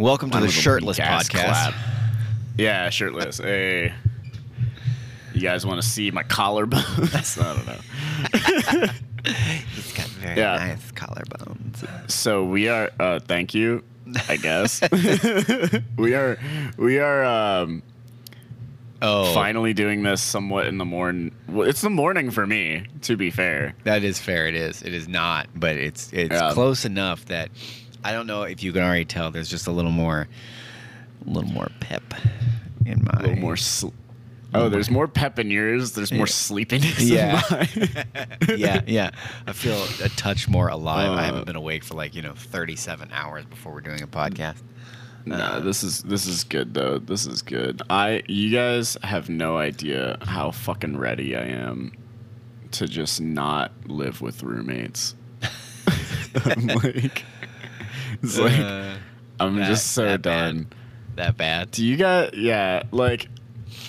Welcome to Mine the Shirtless Podcast. clap. Yeah, shirtless. Hey. You guys want to see my collarbones? I don't know. He's got very Yeah. nice collarbones. So we are. Uh, thank you. I guess we are. We are um, Oh, finally doing this somewhat in the morning. Well, it's the morning for me. To be fair. that is fair. It is. It is not, but it's it's Yeah. close enough that I don't know if you can already tell. There's just a little more, a little more pep in my. A little more. Sl- oh, there's more pep in yours. There's more Yeah. sleepiness. Yeah. In mine. yeah, yeah. I feel a touch more alive. I Uh, haven't been awake for like you know 37 hours before we're doing a podcast. No, this is this is good though. This is good. I you guys have no idea how fucking ready I am to just not live with roommates. I'm like it's like Uh, I'm that- just so that bad. done. that bad? Do you got yeah, like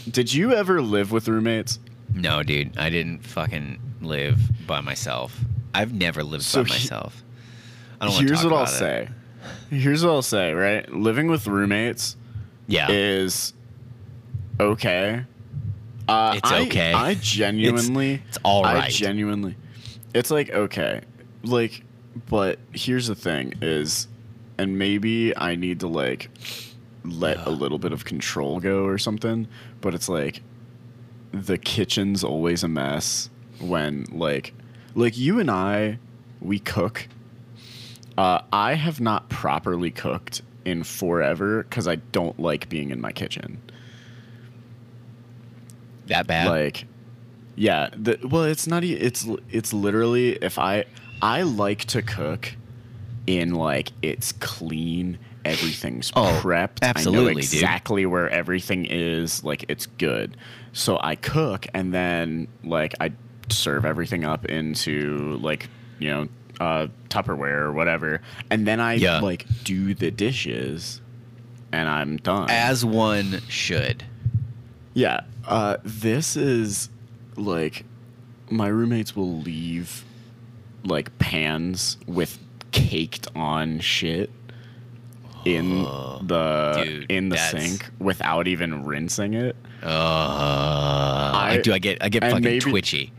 did you ever live with roommates? No, dude. I didn't fucking live by myself. I've never lived So by he- myself. I don't Here's talk what I'll it. say. Here's what I'll say, right? Living with roommates Yeah. is okay. Uh, It's I- okay. I genuinely, it's all right. I genuinely, it's like okay, like, but here's the thing: is, and maybe I need to like let a little bit of control go or something. But it's like the kitchen's always a mess when like, like you and I, we cook. Uh, I have not properly cooked in forever because I don't like being in my kitchen. that bad? Like, yeah. The, well, it's not. It's it's literally if I I like to cook in like it's clean. Everything's Oh, prepped. I absolutely, know dude. exactly where everything is. Like it's good. So I cook and then like I serve everything up into like you know uh, Tupperware or whatever, and then I Yeah. like do the dishes, and I'm done. As one should. Yeah. Uh, this is like my roommates will leave like pans with caked on shit in the dude, in the that's- sink without even rinsing it. Uh, I, do. I get. I get and fucking maybe- twitchy.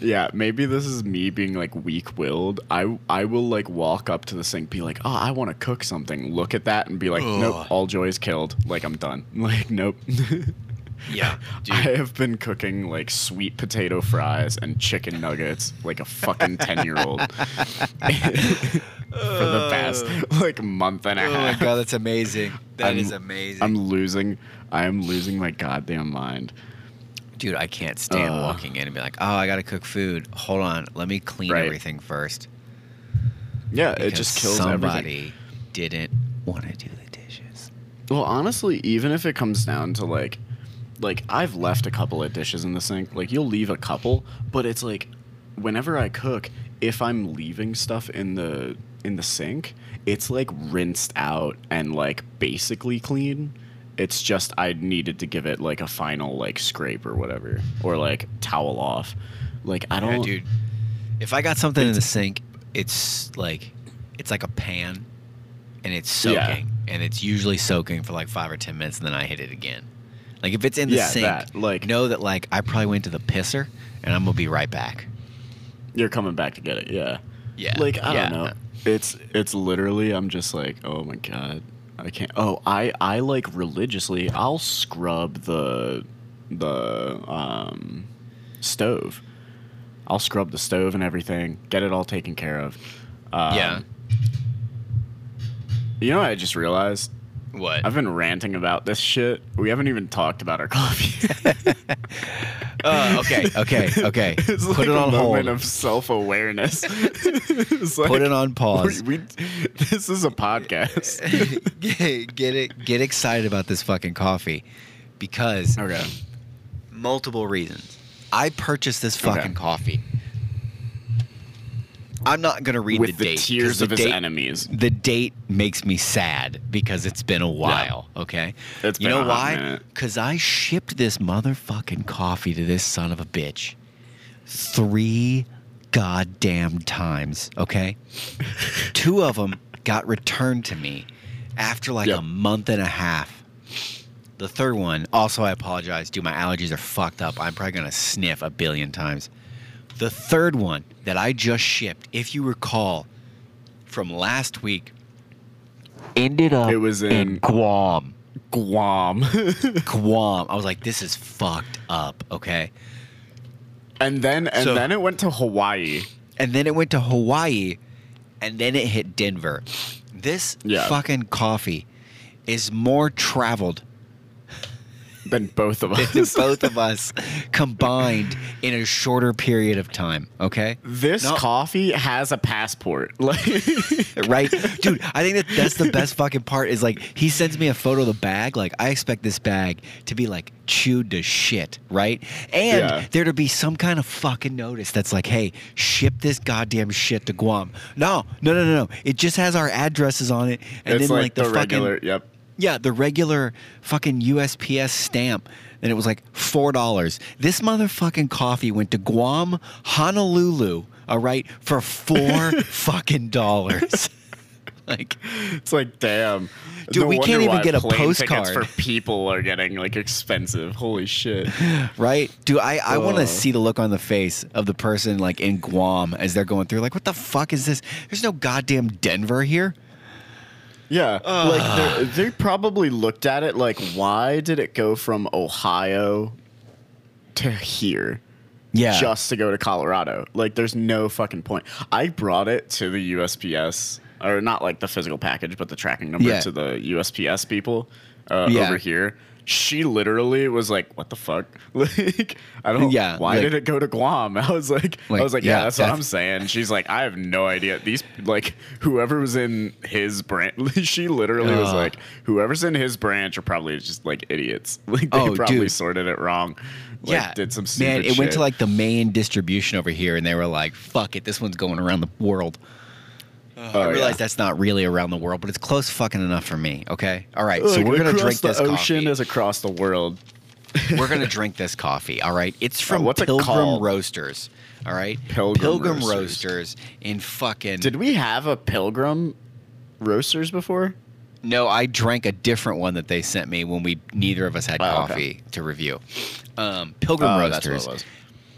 Yeah, maybe this is me being like weak-willed. I I will like walk up to the sink, be like, "Oh, I want to cook something." Look at that and be like. "Nope, all joy is killed." Like I'm done. Like nope. Yeah, dude. I have been cooking like sweet potato fries and chicken nuggets like a fucking 10 year old for the past like month and a oh my half. god, that's amazing. That is I'm- amazing. I'm losing, I am losing my goddamn mind. Dude, I can't stand Uh. walking in and be like, oh, I gotta cook food. Hold on, let me clean Right. everything first. Yeah, it just kills somebody everything. didn't want to do the dishes. Well, honestly, even if it comes down to like, like I've left a couple of dishes in the sink. Like you'll leave a couple, but it's like, whenever I cook, if I'm leaving stuff in the in the sink, it's like rinsed out and like basically clean. It's just I needed to give it like a final like scrape or whatever, or like towel off. Like I don't, dude. If I got something in the sink, it's like it's like a pan, and it's soaking, Yeah. and it's usually soaking for like five or ten minutes, and then I hit it again. Like if it's in the Yeah, sink, that, like- know that like I probably went to the pisser, and I'm gonna be right back. You're coming back to get it, yeah. Yeah, Like I yeah. don't know. It's it's literally I'm just like, oh my god. I can't oh, I I like religiously I'll scrub the the um stove. I'll scrub the stove and everything, get it all taken care of. Um, Yeah. You know what I just realized? What? I've been ranting about this shit. We haven't even talked about our coffee. Uh, okay, okay, okay. it's Put like it a on moment hold. of self-awareness. Like, Put it on pause. We, we- this is a podcast. get, get it. Get excited about this fucking coffee, because okay. multiple reasons. I purchased this Okay. fucking coffee. I'm not gonna read With the the, date. tears the of his date- enemies. The date makes me sad because it's been a while. Okay, It's you know why? Because I shipped this motherfucking coffee to this son of a bitch three goddamn times. Okay, two of them got returned to me, After like Yep. a month and a half. The third one, also I apologize, dude, my allergies are fucked up. I'm probably gonna sniff a billion times. The third one that I just shipped, if you recall, from last week, ended up It was in- Guam. Guam. Guam. I was like, this is fucked up, okay? and then and So- then it went to Hawaii. And then it went to Hawaii, and then it hit Denver. This Yeah. fucking coffee is more traveled Than both of us. both of us combined in a shorter period of time. Okay, This No. coffee has a passport. Like right, dude. I think that that's the best fucking part. Is like he sends me a photo of the bag. Like I expect this bag to be like chewed to shit, right? And Yeah. there to be some kind of fucking notice that's like, hey, ship this goddamn shit to Guam. No, no, no, no, no. It just has our addresses on it, and it's then like, like, the, the, fucking. Yep. Yeah, the regular fucking USPS stamp. And it was like four dollars. This motherfucking coffee went to Guam, Honolulu, all right, for four fucking dollars. like, It's like damn. Dude, we can't even get a postcard. for people are getting like expensive. Holy shit. right? Dude, I, I want to see the look on the face of the person like in Guam as they're going through, like, what the fuck is this? There's no goddamn Denver here. Yeah, like they're- probably looked at it like, why did it go from Ohio to here? Yeah. just to go to Colorado. Like, there's no fucking point. I brought it to the USPS, or not like the physical package, but the tracking number Yeah. to the USPS people uh, Yeah. over here. She literally was like, "What the fuck? Like, I don't. Yeah, Why like- did it go to Guam?" I was like, Like, "I was like, yeah, yeah, that's what I'm saying." She's like, "I have no idea. These like whoever was in his branch. she literally was uh. like, whoever's in his branch are probably just like idiots. Like they Oh, probably dude. sorted it wrong. Like, yeah, did some stupid man. It went to like the main distribution over here, and they were like, "Fuck it, this one's going around the world." I Oh, realize yeah. that's not really around the world, but it's close fucking enough for me. Okay, all right. so we're gonna drink the this ocean coffee. is across the world. we're gonna drink this coffee. All right. It's from what's it Pilgrim? Roasters. All right. Pilgrim Roasters. Roasters. in fucking. Did we have a Pilgrim roasters before? no, I drank a different one that they sent me when we neither of us had Oh, okay. coffee to review. Um, Pilgrim Oh, Roasters. what it was.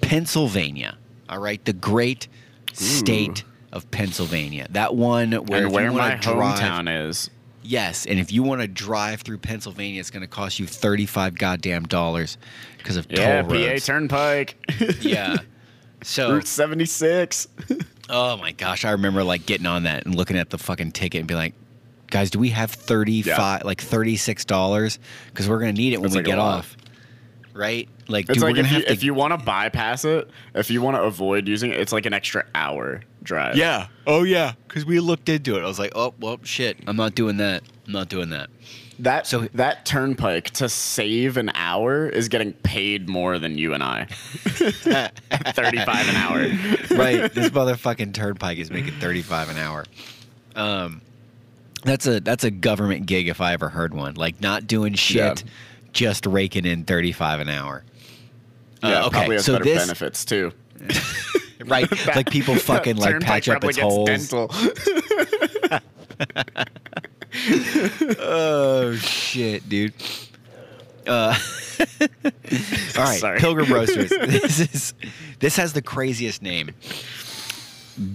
Pennsylvania. All right, the great state of Pennsylvania. That one where and where my drive, hometown is. yes, and if you want to drive through Pennsylvania, it's going to cost you thirty-five goddamn dollars because of Yeah, toll PA roads. Turnpike. yeah. So, Route 76. oh my gosh, I remember like getting on that and looking at the fucking ticket and be like, guys, do we have thirty-five, like thirty-six dollars? Because we're going to need it when That's we like get off. Right? Like, It's dude, like we're if you, have to. if you want to bypass it, if you want to avoid using it, it's like an extra hour drive. Yeah. Oh yeah. Because we looked into it. I was like, oh well, shit. I'm not doing that. I'm not doing that. That So- that turnpike to save an hour is getting paid more than you and I. Thirty-five an hour. right. This motherfucking turnpike is making 35 an hour. Um, that's a that's a government gig if I ever heard one. Like not doing shit, Yeah. Just raking in 35 an hour. Uh, Yeah, okay, probably has so better this benefits too. right, like people fucking like patch up its holes. dental. Oh shit, dude. Uh, all right, Sorry. Pilgrim Roasters. this is this has the craziest name.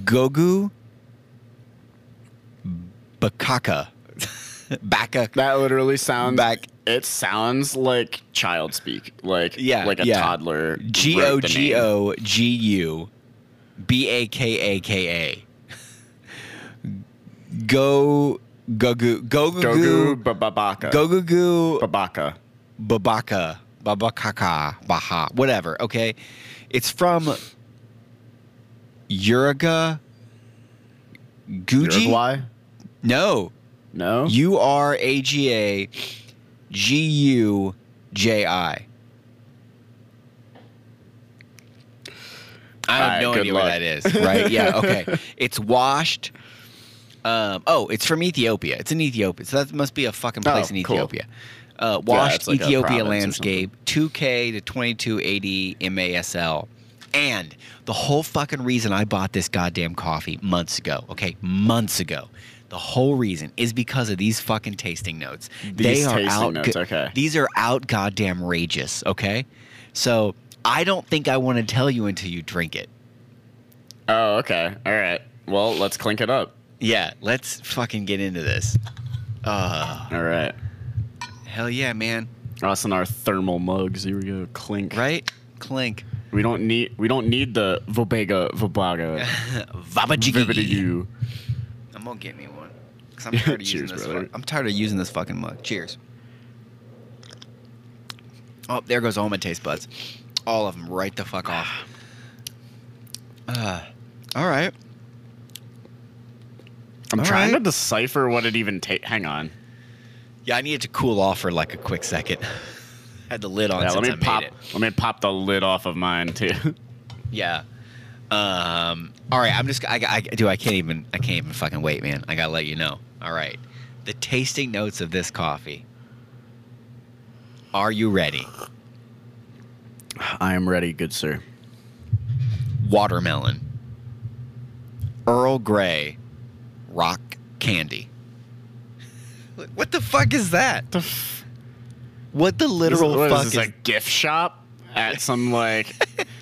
Gogu Bakaka. Baka. That literally sounds Back- It sounds like child speak, like Yeah, like a yeah. toddler. G O G. O G U B A K A K A. Go Gogu Gogu Gogu Babaka. Gogugu Babaka. Babaka, Babakaka, Baha, whatever. Okay, it's from Uruga, Guji. Uruguay? No, No. U R A G A G U J I. I have no idea where that is. Right? Yeah. Okay. It's washed. Um, oh, it's from Ethiopia. It's in Ethiopia, so that must be a fucking place Oh, in cool. Ethiopia. Uh, washed it's like Ethiopia landscape, 2K to 2280 MASL. And the whole fucking reason I bought this goddamn coffee months ago, okay, months ago, The whole reason is because of these fucking tasting notes. These they are tasting out. notes, okay. These are out goddamn rageous. Okay, so I don't think I want to tell you until you drink it. Oh, okay. All right. Well, let's clink it up. Yeah, let's fucking get into this. Uh, All right. hell yeah, man. Us in our thermal mugs. Here we go. Clink. Right? Clink. We don't need. We don't need the Vobega Vobaga. Vabajiggy. you. I'm gonna get me one. Cause I'm tired of using Cheers, this. brother. fu- I'm tired of using this fucking mug. Cheers. Oh, there goes all my taste buds. All of them, right the fuck off. Uh, all right. I'm All trying right. to decipher what it even takes. Hang on. Yeah, I needed to cool off for like a quick second. Had the lid on Yeah, let me I pop. Let me pop the lid off of mine too. Yeah. Um. All right. I'm just. I. I do. I can't even. I can't even fucking wait, man. I gotta let you know. All right. The tasting notes of this coffee. Are you ready? I am ready, good sir. Watermelon. Earl Grey. Rock candy. What the fuck is that? The f- What the literal what fuck is this, is? a gift shop at some like.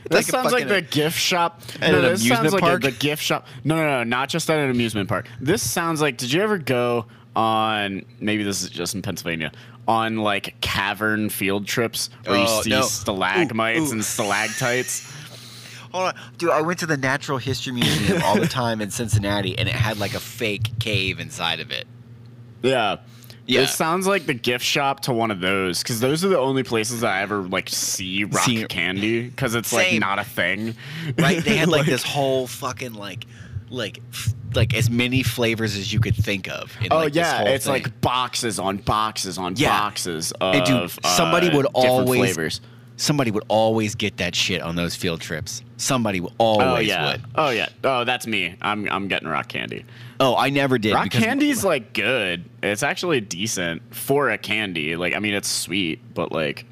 Like this a sounds like the gift shop At no, an this sounds amusement like a- the gift shop. No, no, no, not just at an amusement park. This sounds like. Did you ever go on? Maybe this is just in Pennsylvania. On like cavern field trips where Oh, you see no. stalagmites Ooh, ooh. and stalactites. Hold on, dude. I went to the Natural History Museum all the time in Cincinnati, and it had like a fake cave inside of it. Yeah. Yeah. It sounds like the gift shop to one of those because those are the only places that I ever like see rock See- candy because it's like not a thing. right? They had like, this whole fucking like, like, f- like as many flavors as you could think of. In, Oh like, yeah, it's thing. like boxes on boxes on Yeah. boxes of And dude, somebody uh, would always flavors. somebody would always get that shit on those field trips. Somebody w- oh, always Oh yeah. would. Oh yeah. Oh, that's me. I'm I'm getting rock candy. Oh, I never did. Rock candy's like good. It's actually decent for a candy. Like I mean, it's sweet, but like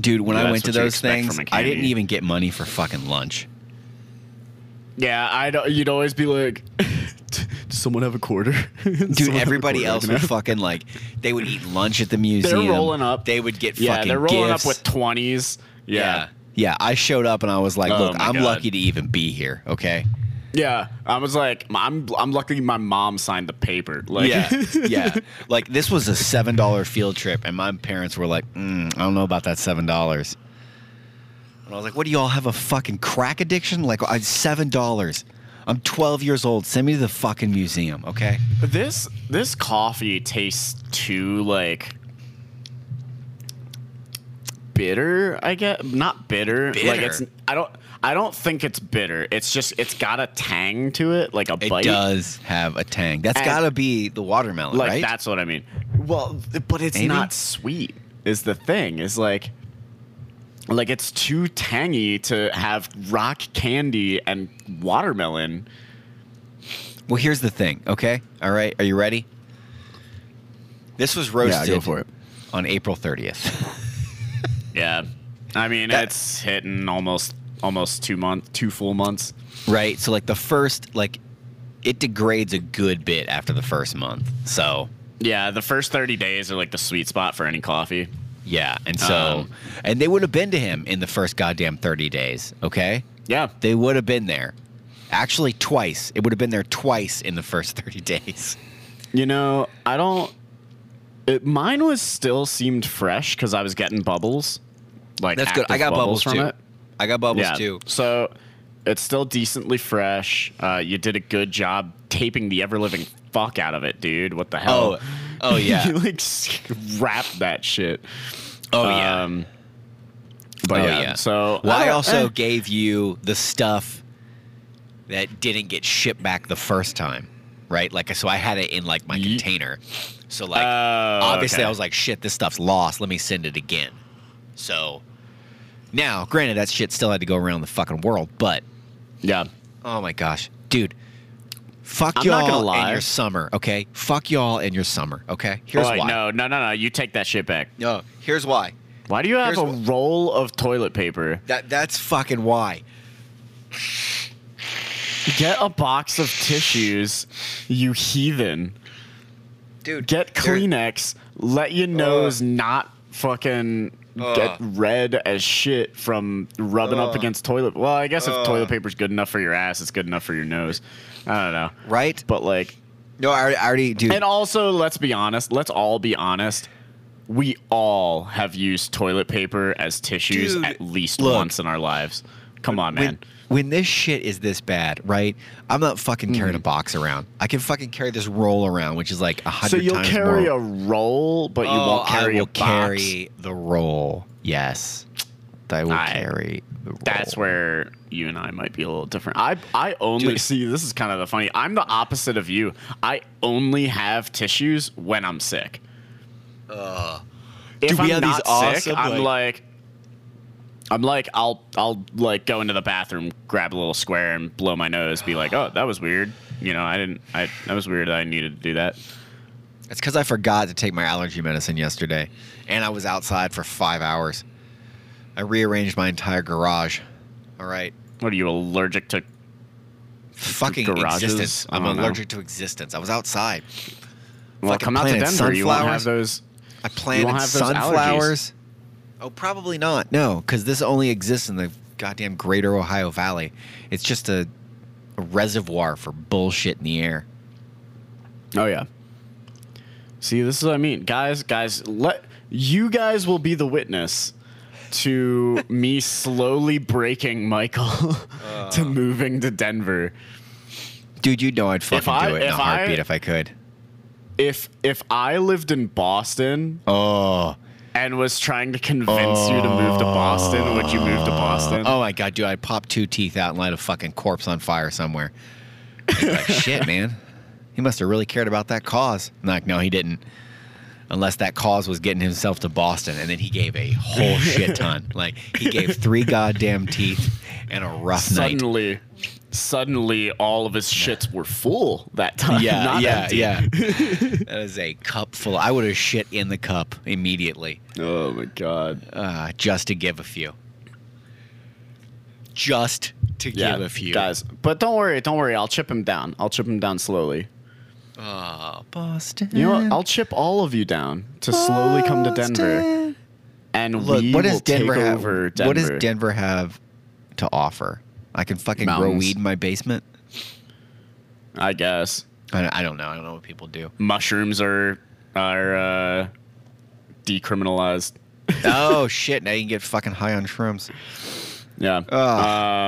dude. When I went to those things, I didn't even get money for fucking lunch. yeah, I don't. You'd always be like, "Does someone have a quarter?" Dude, everybody else would fucking like. They would eat lunch at the museum. They're rolling up. They would get Yeah, fucking they're rolling gifts. up with twenties. yeah. Yeah. Yeah. I showed up and I was like, Oh "Look, my I'm God. lucky to even be here." Okay. Yeah, I was like, I'm I'm lucky my mom signed the paper. Like, yeah, yeah. Like this was a seven dollar field trip, and my parents were like, mm, "I don't know about that seven dollars." And I was like, "What do you all have a fucking crack addiction? Like, I seven dollars. I'm 12 years old. Send me to the fucking museum, okay?" This this coffee tastes too like bitter. I get not bitter. Like it's I don't I don't think it's bitter. It's just it's got a tang to it, like a It bite. It does have a tang. That's And- got to be the watermelon, Like right? that's what I mean. Well, but it's Maybe? not sweet. Is the thing is like. Like it's too tangy to have rock candy and watermelon. Well, here's the thing, okay? All right, are you ready? This was roasted go for it. on April 30th. Yeah, I mean That- it's hitting almost almost two months, two full months. right? So like the first like it degrades a good bit after the first month. So, Yeah, the first thirty days are like the sweet spot for any coffee. yeah, and so Um, and they would have been to him in the first goddamn 30 days, okay? Yeah, They would have been there. Actually twice. It would have been there twice in the first 30 days. you know I don't. It, mine was still seemed fresh because I was getting bubbles. Like That's good. I got bubbles, from too. it. I got bubbles yeah, too. so it's still decently fresh. Uh, you did a good job taping the ever living fuck out of it, dude. What the hell? Oh, oh yeah. you like wrapped that shit. Oh yeah. Um, but oh yeah, yeah. So well, I don't- also eh. gave you the stuff that didn't get shipped back the first time, right? Like, so I had it in like my Ye- container. So like, Oh, obviously, okay. I was like, shit, this stuff's lost. Let me send it again. So now, granted, that shit still had to go around the fucking world, but yeah. oh my gosh, dude. Fuck I'm y'all and your summer, okay? Fuck y'all and your summer, okay? Here's oh, wait, why. no, no, no, no. You take that shit back. No, here's why. Why do you have Here's a wh- roll of toilet paper? That that's fucking why. Get a box of tissues, you heathen. Dude, Get Kleenex. Let your nose not fucking get red as shit from rubbing up against toilet. Well, I guess if toilet paper's good enough for your ass, it's good enough for your nose. I don't know. Right? But like, No, I already, I already dude. and also, let's be honest. Let's all be honest. We all have used toilet paper as tissues Dude, at least look. once in our lives. Come on, man. when, when this shit is this bad, right? I'm not fucking carrying a mm-hmm. box around. I can fucking carry this roll around, which is like a hundred. So hundred you'll times carry more. a roll, but you Oh, won't carry I will a box. carry the roll. Yes, I will I- carry the roll. That's where you and I might be a little different. I I only Dude. see this is kind of the funny. I'm the opposite of you. I only have tissues when I'm sick. if Dude, we I'm have these not awesome, sick, I'm like- like I'm like I'll I'll like go into the bathroom, grab a little square and blow my nose, be like, "Oh, that was weird." You know, I didn't I that was weird that I needed to do that. It's because I forgot to take my allergy medicine yesterday, and I was outside for five hours. I rearranged my entire garage. All right, What are you allergic to? fucking Garages? existence. I'm don't know. allergic to existence. I was outside. Well, Fucking come out to Denver. You won't have those I planted won't have those sunflowers. Oh, probably not. No, because this only exists in the goddamn Greater Ohio Valley. It's just a, a reservoir for bullshit in the air. Oh yeah. See, this is what I mean, guys. Guys, let you guys will be the witness to me slowly breaking Michael to uh. moving to Denver. Dude, you know I'd fucking I- do it in a if I- heartbeat if I could. If if I lived in Boston Oh. And was trying to convince you to move to Boston, would you move to Boston? Oh my god, dude! I'd pop two teeth out and light a fucking corpse on fire somewhere. Like, shit, man. He must have really cared about that cause. I'm like, no, he didn't. Unless that cause was getting himself to Boston, and then he gave a whole shit ton. Like he gave three goddamn teeth and a rough night. suddenly, suddenly, all of his shits were full that time. Yeah, not yeah, empty. yeah. that is a cup full. I would have shit in the cup immediately, Oh my god. uh, just to give a few. Just to Yeah, give a few. guys. But don't worry, don't worry. I'll chip him down. I'll chip him down slowly. Oh, Boston. You know what? I'll chip all of you down to slowly come to Denver, and Look, we what does Denver have? Denver. What does Denver have to offer? I can fucking grow Mountains. weed in my basement. I guess I, I don't know. I don't know what people do. mushrooms are are uh, decriminalized. oh shit! Now you can get fucking high on shrooms. Yeah, Ugh,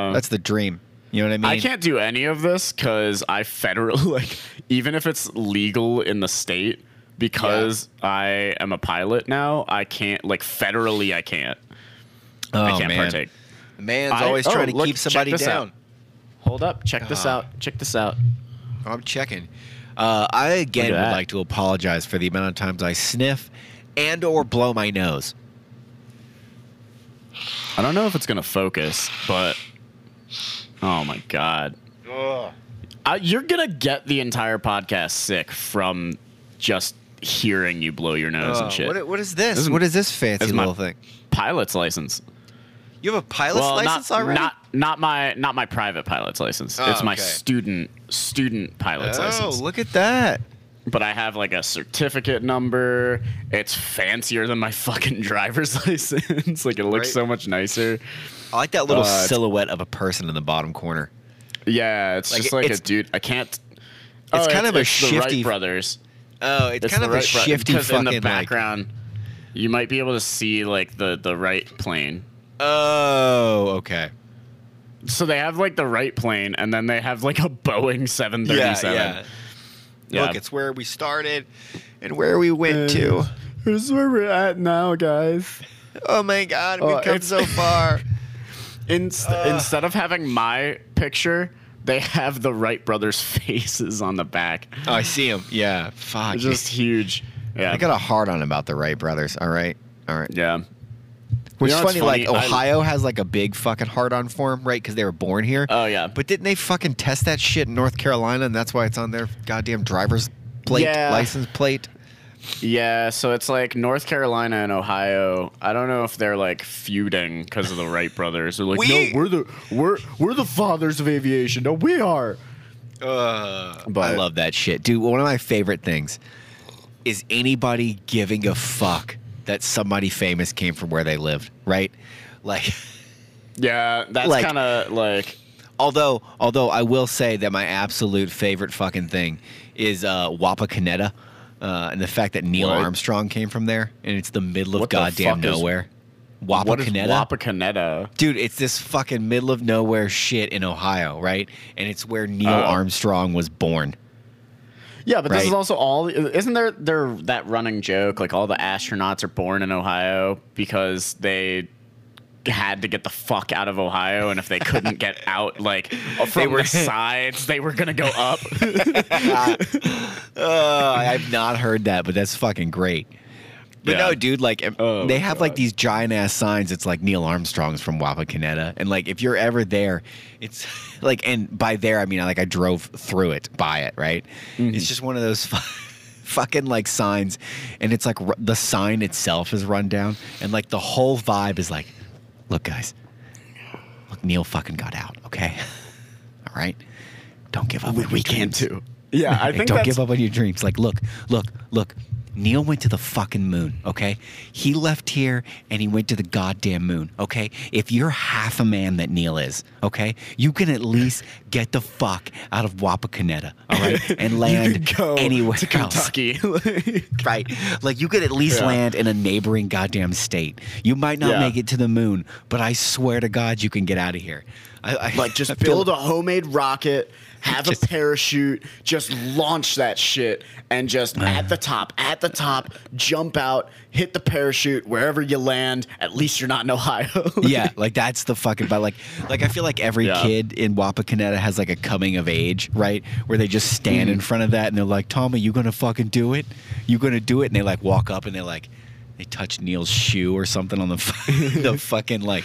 Um, That's the dream. You know what I mean? I can't do any of this because I federal like even if it's legal in the state because I am a pilot now. I can't like federally. I can't. Oh I can't man, partake. The man's I- always oh, trying to look, keep somebody down. out. Hold up. Check this Ah. out. Check this out. I'm checking. Uh, I again would like to apologize for the amount of times I sniff and or blow my nose. I don't know if it's gonna focus, but oh my god, uh, you're gonna get the entire podcast sick from just hearing you blow your nose and shit. What, what is this? This is- what is this fancy this is little thing? Pilot's license. You have a pilot's well, license not, already? not not my not my private pilot's license. Oh, it's my okay. student student pilot's oh, license. Oh, look at that. But I have like a certificate number. It's fancier than my fucking driver's license. like it looks Right. so much nicer. I like that little Uh, silhouette of a person in the bottom corner. Yeah, it's Like, just like it's- a dude. I can't. it's Oh, kind of a shifty- Wright brothers. Oh, it's, It's kind of a Wright shifty because fucking in the like- background. You might be able to see like the the Wright plane. Oh, okay. So they have like the Wright plane, and then they have like a Boeing 737. Yeah. yeah. Look, it's where we started and where we went to. Here's where we're at now, guys. Oh my god, we've Oh, come so far. Inst- instead of having my picture, they have the Wright brothers' faces on the back. oh, I see them. Yeah, fuck. It's just huge. Yeah. I got a hard on about the Wright brothers. All right, all right. yeah. Which You is know what's funny, like funny? I- Ohio has like a big fucking hard on for them, right? Because they were born here. Oh yeah. But didn't they fucking test that shit in North Carolina, and that's why it's on their goddamn driver's plate, Yeah. license plate? Yeah, so it's like North Carolina and Ohio. I don't know if they're like feuding because of the Wright brothers. They're like, We- no, we're the we're we're the fathers of aviation. No, we are. I But- I love that shit, dude. One of my favorite things is anybody giving a fuck that somebody famous came from where they lived, right? Like, Yeah, that's Like- kind of like although, although I will say that my absolute favorite fucking thing is uh, Wapakoneta, uh, and the fact that Neil What? Armstrong came from there, and it's the middle of What goddamn nowhere. what is Wapakoneta. Wapakoneta? Dude, it's this fucking middle of nowhere shit in Ohio, right? And it's where Neil Oh. Armstrong was born. Yeah, but this is also all. Isn't there there that running joke like all the astronauts are born in Ohio because they had to get the fuck out of Ohio, and if they couldn't get out, like from they were- the sides, they were gonna go up. Uh, I've not heard that, but that's fucking great. But Yeah. no, dude, like Oh, they have like these giant ass signs. It's like Neil Armstrong's from Wapakoneta, and like if you're ever there, it's like, and by there I mean like I drove through it, by it, right? Mm-hmm. It's just one of those fucking like signs, and it's like r- the sign itself is run down, and like the whole vibe is like, look, guys, look, Neil fucking got out, okay? All right, don't give up. we we can too. Yeah, I think don't give up on your dreams. Like, look, look, look. Neil went to the fucking moon, okay? He left here and he went to the goddamn moon, okay? If you're half a man that Neil is, okay, you can at least get the fuck out of Wapakoneta, all right, and land you could go anywhere to else, Kentucky. right? Like you could at least Yeah. land in a neighboring goddamn state. You might not Yeah. make it to the moon, but I swear to God, you can get out of here. I, I, like just build a homemade rocket, have Just- a parachute, just launch that shit, and just at the top, at the top, jump out, hit the parachute wherever you land. At least you're not in Ohio. yeah, like that's the fucking. But like, like I feel like every Yeah. kid in Wapakoneta has like a coming of age, right? Where they just stand Mm-hmm. in front of that and they're like, "Tommy, you gonna fucking do it? You gonna do it?" And they like walk up and they're like. They touch Neil's shoe or something on the the fucking like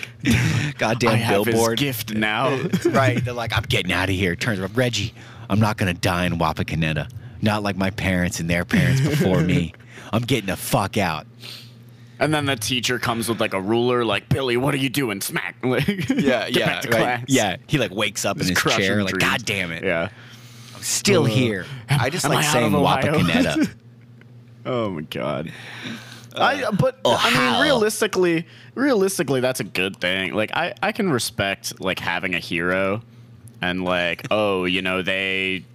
goddamn I have his billboard. gift now. right? They're like, I'm getting out of here. Turns around, Reggie, I'm not gonna die in Wapakoneta. Not like my parents and their parents before me. I'm getting the fuck out. and then the teacher comes with like a ruler, like Billy, what are you doing? Smack. Like, Yeah, yeah, back to right. class. Yeah, he like wakes up in Just his chair, like, dreams. God damn it, Yeah. I'm still Uh, here. am- I just like I saying? Wapakoneta. Oh my god. I uh, but oh, I Ohio. mean realistically realistically that's a good thing. Like I I can respect like having a hero and like oh, you know, they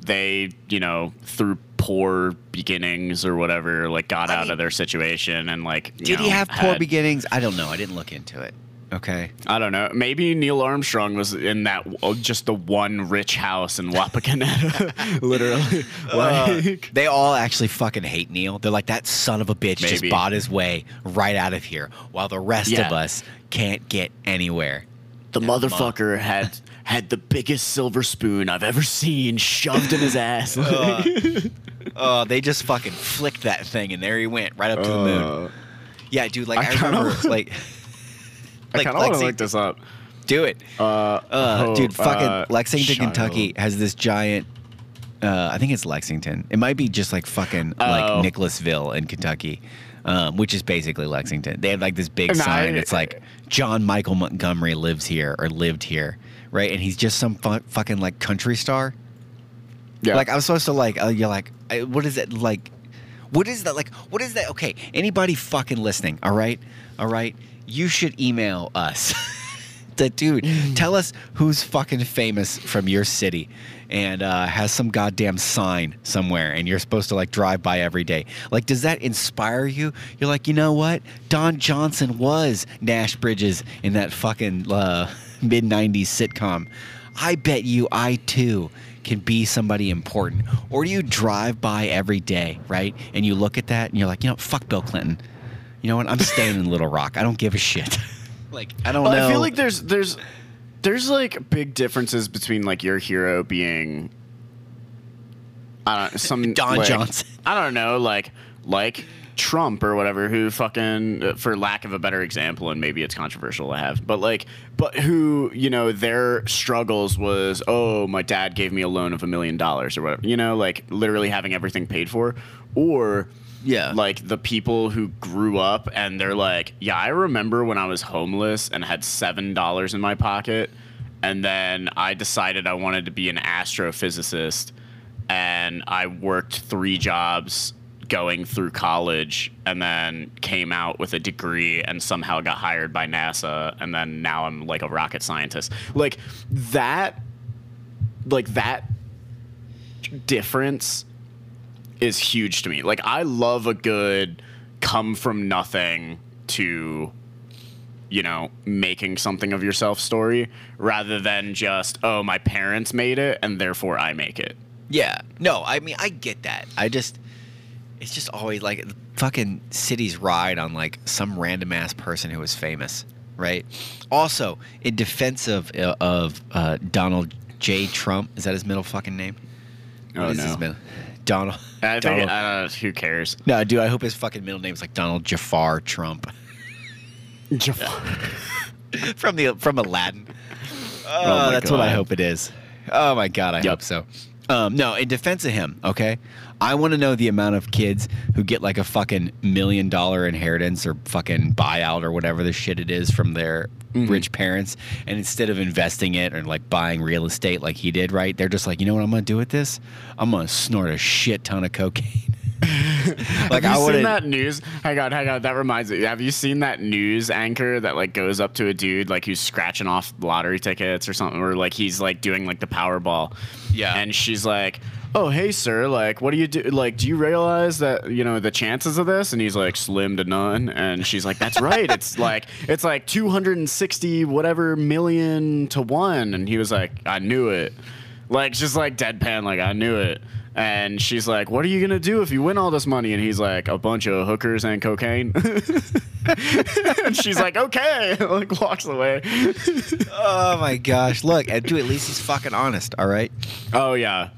they, you know, through poor beginnings or whatever, like got I out mean- of their situation and like Did he know, have poor beginnings? I don't know. I didn't look into it. Okay. I don't know. Maybe Neil Armstrong was in that oh, just the one rich house in Wapakoneta, literally. Like, They all actually fucking hate Neil. They're like, that son of a bitch just bought his way right out of here, while the rest Yeah. of us can't get anywhere. The motherfucker had had the biggest silver spoon I've ever seen shoved in his ass. Oh, they just fucking flicked that thing, and there he went right up to the moon. Uh, Yeah, dude. Like I I, remember, like, I kind of want to look this up. do it. Uh, Uh, oh, dude, fucking uh, Lexington, child. Kentucky has this giant. Uh, I think it's Lexington. It might be just like fucking Oh. like Nicholasville in Kentucky, um, which is basically Lexington. They have like this big And sign. I- it's like John Michael Montgomery lives here or lived here, right? And he's just some fu- fucking like country star. Yeah. Like I'm supposed to like. Uh, you're like, I, what is it like? What is that like? What is that? Okay, anybody fucking listening? All right, all right. You should email us. that dude, tell us who's fucking famous from your city, and uh, has some goddamn sign somewhere, and you're supposed to like drive by every day. Like, does that inspire you? You're like, you know what? Don Johnson was Nash Bridges in that fucking uh, mid '90s sitcom. I bet you I too can be somebody important. Or do you drive by every day, right? And you look at that and you're like, you know, fuck Bill Clinton. You know what? I'm staying in Little Rock. I don't give a shit. like, I don't Well, know. I feel like there's there's there's like big differences between like your hero being I don't some Don like, Johnson. I don't know, like like Trump or whatever, who fucking, for lack of a better example, and maybe it's controversial to have, but like, but who, you know, their struggles was, oh, my dad gave me a loan of a million dollars or whatever, you know, like literally having everything paid for, or Yeah. like the people who grew up and they're like, yeah, I remember when I was homeless and had seven dollars in my pocket, and then I decided I wanted to be an astrophysicist, and I worked three jobs going through college and then came out with a degree and somehow got hired by NASA and then now I'm like a rocket scientist. Like that like that difference is huge to me. Like I love a good come from nothing to you know, making something of yourself story rather than just oh my parents made it and therefore I make it. Yeah. No, I mean I get that. I just it's just always like fucking cities ride on like some random ass person who is famous, right? Also, in defense of uh, of uh, Donald J. Trump, is that his middle fucking name? Oh What is no. Donald. I think Donald. uh, who cares? no, dude. I hope his fucking middle name's like Donald Jafar Trump Jafar. from the from Aladdin. Oh, Oh that's what I hope it is. Oh my god, I Yep. hope so. Um, no, in defense of him, okay, I want to know the amount of kids who get like a fucking million dollar inheritance or fucking buyout or whatever the shit it is from their Mm-hmm. rich parents, and instead of investing it or like buying real estate like he did, right? They're just like, you know what I'm gonna do with this? I'm gonna snort a shit ton of cocaine. like have you I seen that news? Hang on, hang on. That reminds me. Have you seen that news anchor that like goes up to a dude like who's scratching off lottery tickets or something, or like he's like doing like the Powerball? Yeah. And she's like, "Oh, hey, sir. Like, what do you do? Like, do you realize that you know the chances of this?" And he's like, "Slim to none." And she's like, "That's right. It's like it's like 260 whatever million to one." And he was like, "I knew it." Like just like deadpan, like I knew it. And she's like, "What are you gonna do if you win all this money?" And he's like, "A bunch of hookers and cocaine." and she's like, "Okay," like walks away. Oh my gosh! Look, and at least he's fucking honest. All right. oh yeah,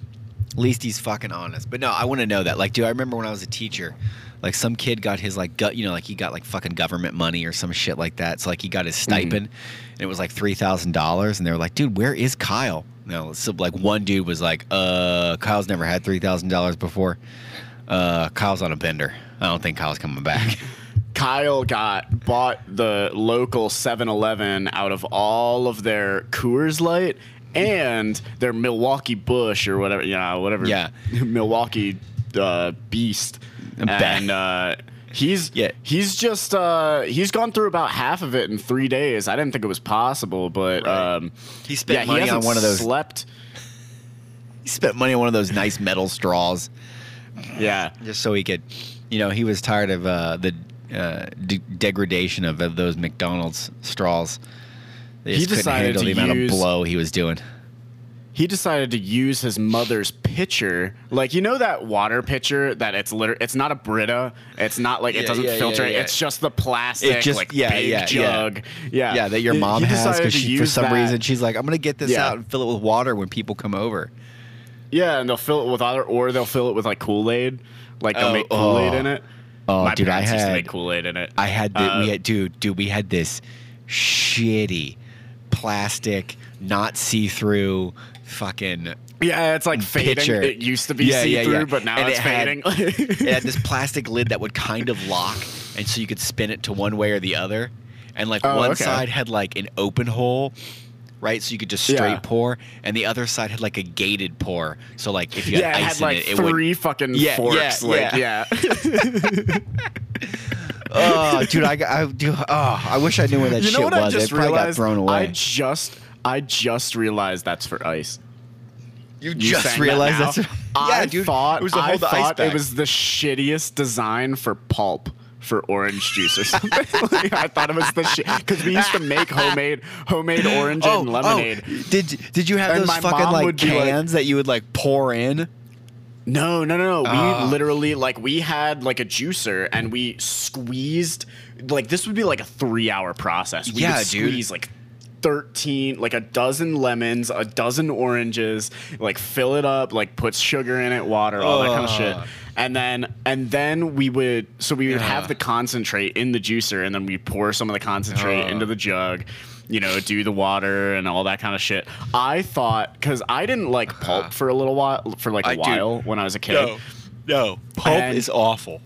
least he's fucking honest. But no, I want to know that. Like, dude, I remember when I was a teacher, like some kid got his like gut, you know, like he got like fucking government money or some shit like that. So like he got his stipend, and it was like three thousand dollars, and they were like, dude, where is Kyle? No, so like one dude was like, uh, Kyle's never had three thousand dollars before. Uh, Kyle's on a bender. I don't think Kyle's coming back. Kyle got bought the local 7-Eleven out of all of their Coors Light and their Milwaukee Bush or whatever, yeah, whatever. Yeah. Milwaukee uh, Beast. And uh, he's Yeah. he's just uh, he's gone through about half of it in three days. I didn't think it was possible, but Right. um, He spent yeah, money he on one of those- Slept. he spent money on one of those nice metal straws. Yeah. just so he could, you know, he was tired of uh, the uh, de- degradation of, of those McDonald's straws. They He just couldn't decided to the amount use- of blow he was doing. he decided to use his mother's pitcher like you know that water pitcher that it's liter- it's not a brita it's not like it doesn't yeah, yeah, filter yeah. it's just the plastic It just- like yeah, big yeah, yeah. jug yeah Yeah, that your mom he has because for some that. reason she's like, I'm gonna get this Yeah. out and fill it with water when people come over. yeah and they'll fill it with other or they'll fill it with like kool-aid like they'll Oh, make kool-aid oh. in it Oh, my dude, I parents used to had- kool-aid in it I had the, Uh, we had dude, dude, we had this shitty plastic, not see through, fucking yeah it's like fading pitcher. it used to be Yeah, yeah, see-through yeah. but now And it's it had- fading it had this plastic lid that would kind of lock, and so you could spin it to one way or the other. And like Oh, one okay. side had like an open hole, right? So you could just straight Yeah. pour, and the other side had like a gated pour. So like if you had yeah it ice had in like it, it would. three fucking Yeah, forks yeah, like yeah. yeah Oh, dude, I, I do. Oh, I wish I knew where that you shit know what was. I just it probably realized? got thrown away. I just I just realized that's for ice. you You just realized that that's. now? yeah, I dude. thought it was a I whole ice thought it was the shittiest design for pulp for orange juice or something. Like, I thought it was the shit because we used to make homemade homemade orange and oh, oh. lemonade. Oh, did did you have And those fucking like would be like- cans that you would like pour in? No, no, no, no. We Oh. literally like we had like a juicer and we squeezed like this would be like a three hour process. We Yeah, would dude. squeeze like 13 like a dozen lemons a dozen oranges like fill it up like put sugar in it water all that kind of shit and then and then we would so we would Yeah. have the concentrate in the juicer and then we pour some of the concentrate Ugh. into the jug you know do the water and all that kind of shit i thought because i didn't like pulp for a little while for like a I do- while when i was a kid No, no, pulp And- is awful.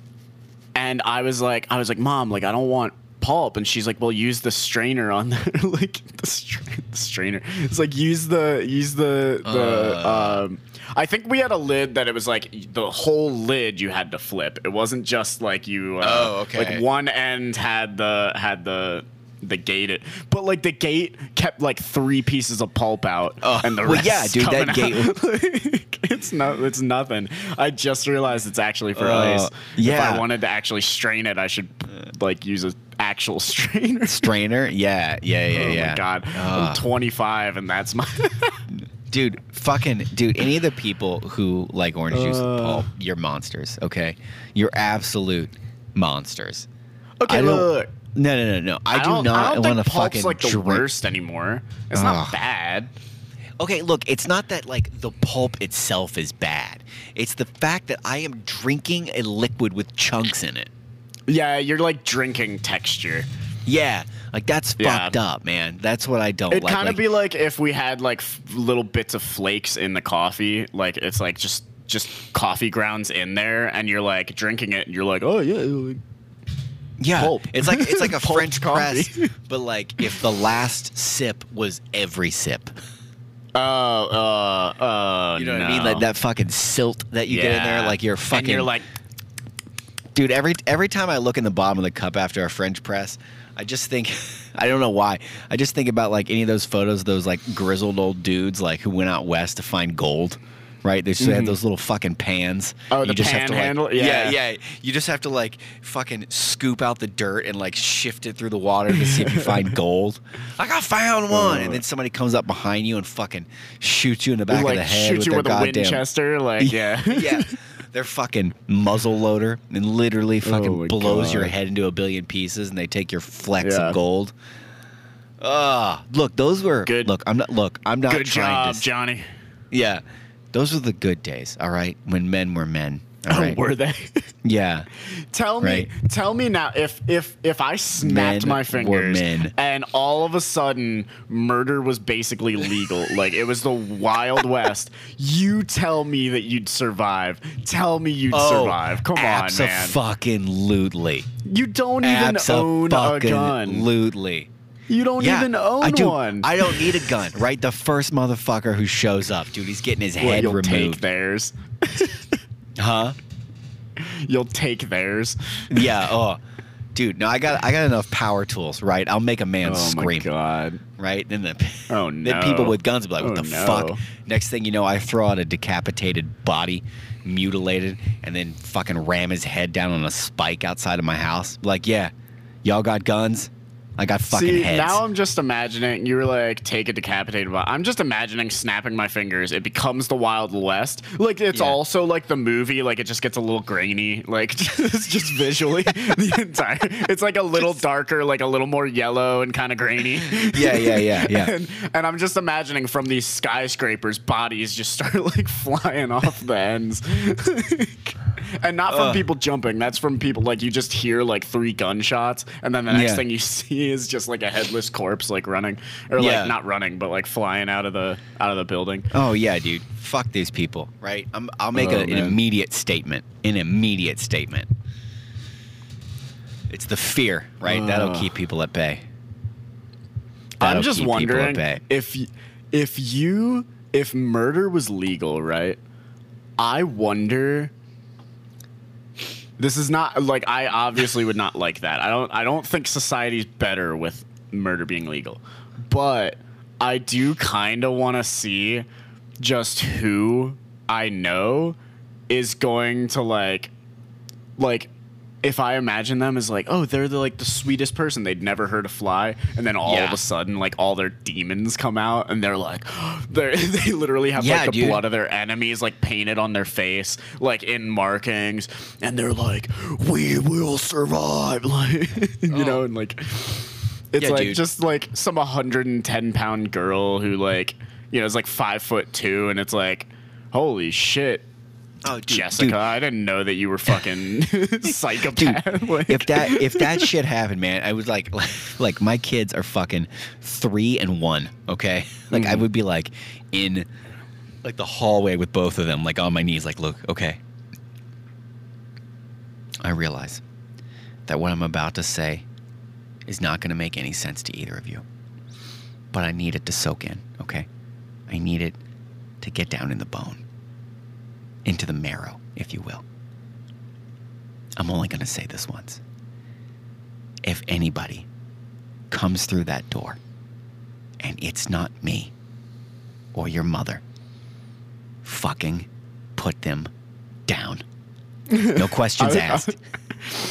and I was like, I was like, Mom, like I don't want pulp, and she's like, Well, use the strainer on there, like the, stra- the strainer. It's like use the use the the. Uh. um, I think we had a lid that it was like the whole lid you had to flip. It wasn't just like you. Uh, Oh, okay. Like one end had the had the. The gate it, but like the gate kept like three pieces of pulp out, Oh, and the well, rest yeah, dude, that out. Like, it's no, it's nothing. I just realized it's actually for Uh, ice. If. I wanted to actually strain it, I should like use a actual strainer. Strainer, yeah, yeah, yeah, oh yeah. my god, Ugh. I'm 25 and that's my. dude, fucking, dude. Any of the people who like orange juice Uh. and pulp, you're monsters. Okay, you're absolute monsters. okay, I look. No, no, no, no. I, do I don't want to fucking like the drink. worst anymore. It's not bad. Okay, look, it's not that like the pulp itself is bad. It's the fact that I am drinking a liquid with chunks in it. Yeah, you're like drinking texture. Yeah, like that's Yeah. fucked up, man. That's what I don't It'd like. kind of like, be like if we had like f- little bits of flakes in the coffee. Like it's like just just coffee grounds in there, and you're like drinking it, and you're like, oh yeah. Like- yeah, pulp. it's like it's like a French coffee. press, but like if the last sip was every sip. Oh, uh, uh, You know what I mean? Like that fucking silt that you get in there, like you're fucking. And you're like, dude. Every every time I look in the bottom of the cup after a French press, I just think, I don't know why. I just think about like any of those photos, of those like grizzled old dudes like who went out west to find gold. Right, they just have those little fucking pans. Oh, You the just have to, like- panhandle? yeah, Yeah. yeah. You just have to like fucking scoop out the dirt and like shift it through the water to see if you find gold. Like I found one, and then somebody comes up behind you and fucking shoots you in the back like of the head shoot with you their with a goddamn Winchester. Like, yeah. yeah. Their fucking muzzle loader and literally fucking Oh blows your head into a billion pieces and they take your flecks Yeah. of gold. Ah, look, those were Good- Look, I'm not. Look, I'm not Good job, to. Johnny. Yeah, those were the good days. All right, when men were men. All Oh, right. were they? yeah. tell me, tell me now if if if I snapped Men my fingers and all of a sudden murder was basically legal, like it was the Wild West. You tell me that you'd survive. Tell me you'd oh, survive. Come on, man. Absolutely. Fucking. You don't even own a gun. Absolutely. You don't Yeah, even own I do. one. I don't need a gun, right? The first motherfucker who shows up, dude, he's getting his What, head you'll removed. take theirs. huh? You'll take theirs. Yeah. Oh, dude. No, I got I got enough power tools. Right. I'll make a man Oh scream. Oh my god. Right. Then the Oh, no. then people with guns will be like, "What Oh, the no. fuck?" Next thing you know, I throw out a decapitated body, mutilated, and then fucking ram his head down on a spike outside of my house. Like, yeah, y'all got guns. I got fucking See, heads. now I'm just imagining you were like take a decapitated body. I'm just imagining snapping my fingers. It becomes the Wild West. Like it's Yeah. also like the movie. Like it just gets a little grainy. Like just, just visually the entire. It's like a little darker, like a little more yellow and kind of grainy. Yeah, yeah, yeah, yeah. and, and I'm just imagining from these skyscrapers, bodies just start like flying off the ends. and not from Ugh. people jumping. That's from people like you just hear like three gunshots, and then the next Yeah. thing you see is just like a headless corpse like running, or Yeah. like not running, but like flying out of the out of the building. Oh yeah, dude. Fuck these people, right? I'm, I'll make Oh, a, an immediate statement. An immediate statement. It's the fear, right? That'll ah. keep people at bay. That'll I'm just keep people at wondering if if you if murder was legal, right? I wonder. This is not like I obviously would not like that. I don't. I don't think society's better with murder being legal, but I do kind of want to see just who I know is going to like like if I imagine them as like, oh, they're the like the sweetest person. They'd never heard a fly, and then all of a sudden, like all their demons come out, and they're like, they they literally have Yeah, like the dude. blood of their enemies like painted on their face, like in markings, and they're like, we will survive, like you oh. know, Oh. and like. It's Yeah, like dude. just like some 110 pound girl who like you know is like five foot two, and it's like, holy shit, Oh, dude, Jessica, dude, I didn't know that you were fucking psychopath. like, if that if that shit happened, man, I was like, like my kids are fucking three and one. Okay, like I mm-hmm. would be like in like the hallway with both of them, like on my knees, like, look, okay. I realize that what I'm about to say is not going to make any sense to either of you, but I need it to soak in. Okay, I need it to get down in the bone, into the marrow, if you will. I'm only going to say this once. If anybody comes through that door and it's not me or your mother, fucking put them down. No questions I- asked.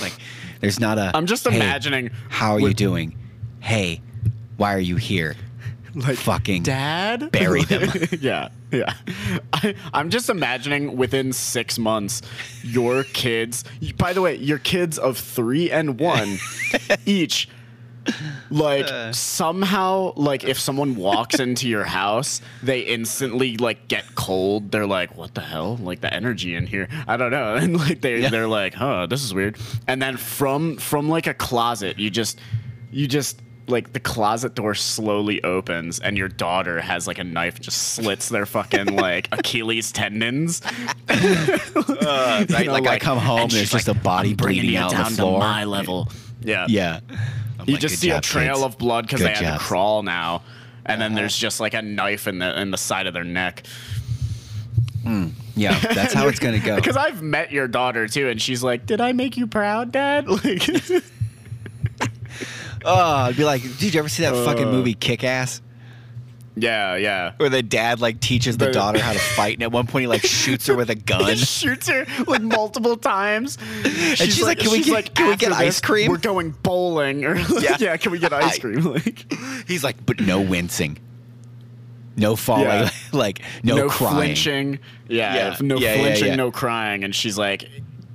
like, there's not a. I'm just "Hey, imagining How are you doing? Hey, why are you here? like fucking dad bury them. yeah yeah. I, i'm just imagining within six months your kids by the way your kids of three and one each like Uh. somehow like if someone walks into your house they instantly like get cold. They're like what the hell? Like the energy in here. I don't know. And like they Yeah. they're like huh this is weird. And then from from like a closet you just you just like the closet door slowly opens and your daughter has like a knife and just slits their fucking like Achilles tendons. right? You know, like, I come home, and there's just like, a body bleeding out on the floor. To my level. Yeah. Yeah. I'm You like, just "Good see a trail kids." of blood because they had job. to crawl now. And then there's uh-huh. just like a knife in the in the side of their neck. Mm, yeah, that's how it's gonna go. Because I've met your daughter too, and she's like, "Did I make you proud, Dad?" Like, Oh, I'd be like, did you ever see that fucking Uh. movie Kick Ass? yeah, yeah. Where the dad like teaches the daughter how to fight, and at one point he like shoots her with a gun. He shoots her like multiple times. She's, she's like, "Can we get- can we get ice cream?" We're going bowling, or like, Yeah. yeah. can we get ice cream? Like, He's like, but no wincing, no falling, Yeah. like no, no crying. flinching. Yeah, Yeah. no Yeah, flinching, no crying. And she's like,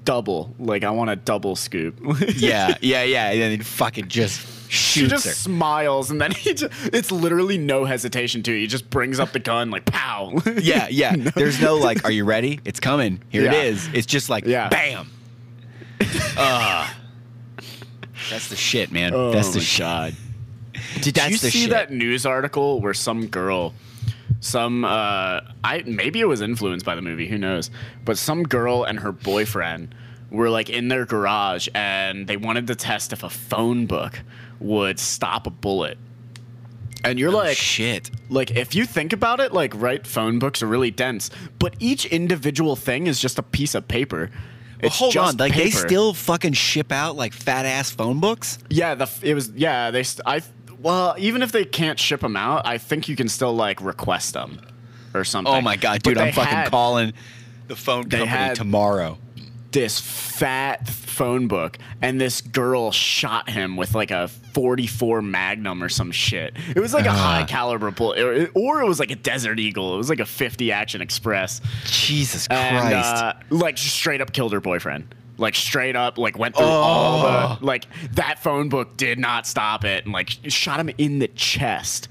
double. Like, I want a double scoop. Yeah, yeah, yeah, and then fucking just She just her. smiles, and then he just, it's literally no hesitation to it. He just brings up the gun, like, pow. Yeah, yeah. There's no like, are you ready? It's coming. Here Yeah. it is. It's just like, Yeah. bam. Ah, that's the shit, man. Oh that's the my shit. God. Did that's you see shit. that news article where some girl, some uh, I maybe it was influenced by the movie, who knows? But some girl and her boyfriend were like in their garage and they wanted to test if a phone book would stop a bullet. And you're oh, like, shit. like if you think about it, like right, phone books are really dense, but each individual thing is just a piece of paper. Well, It's hold on, like they still fucking ship out like fat ass phone books. Yeah, the it was yeah. They I well even if they can't ship them out, I think you can still like request them or something. Oh my god, dude, I'm fucking had calling the phone company had- tomorrow. This fat phone book, and this girl shot him with like a 44 Magnum or some shit. It was like a Ah. high caliber bullet, or, or it was like a Desert Eagle. It was like a 50 Action Express, Jesus and Christ. uh, like straight up killed her boyfriend. Like straight up, like went through all Oh. the like that phone book did not stop it, and like shot him in the chest.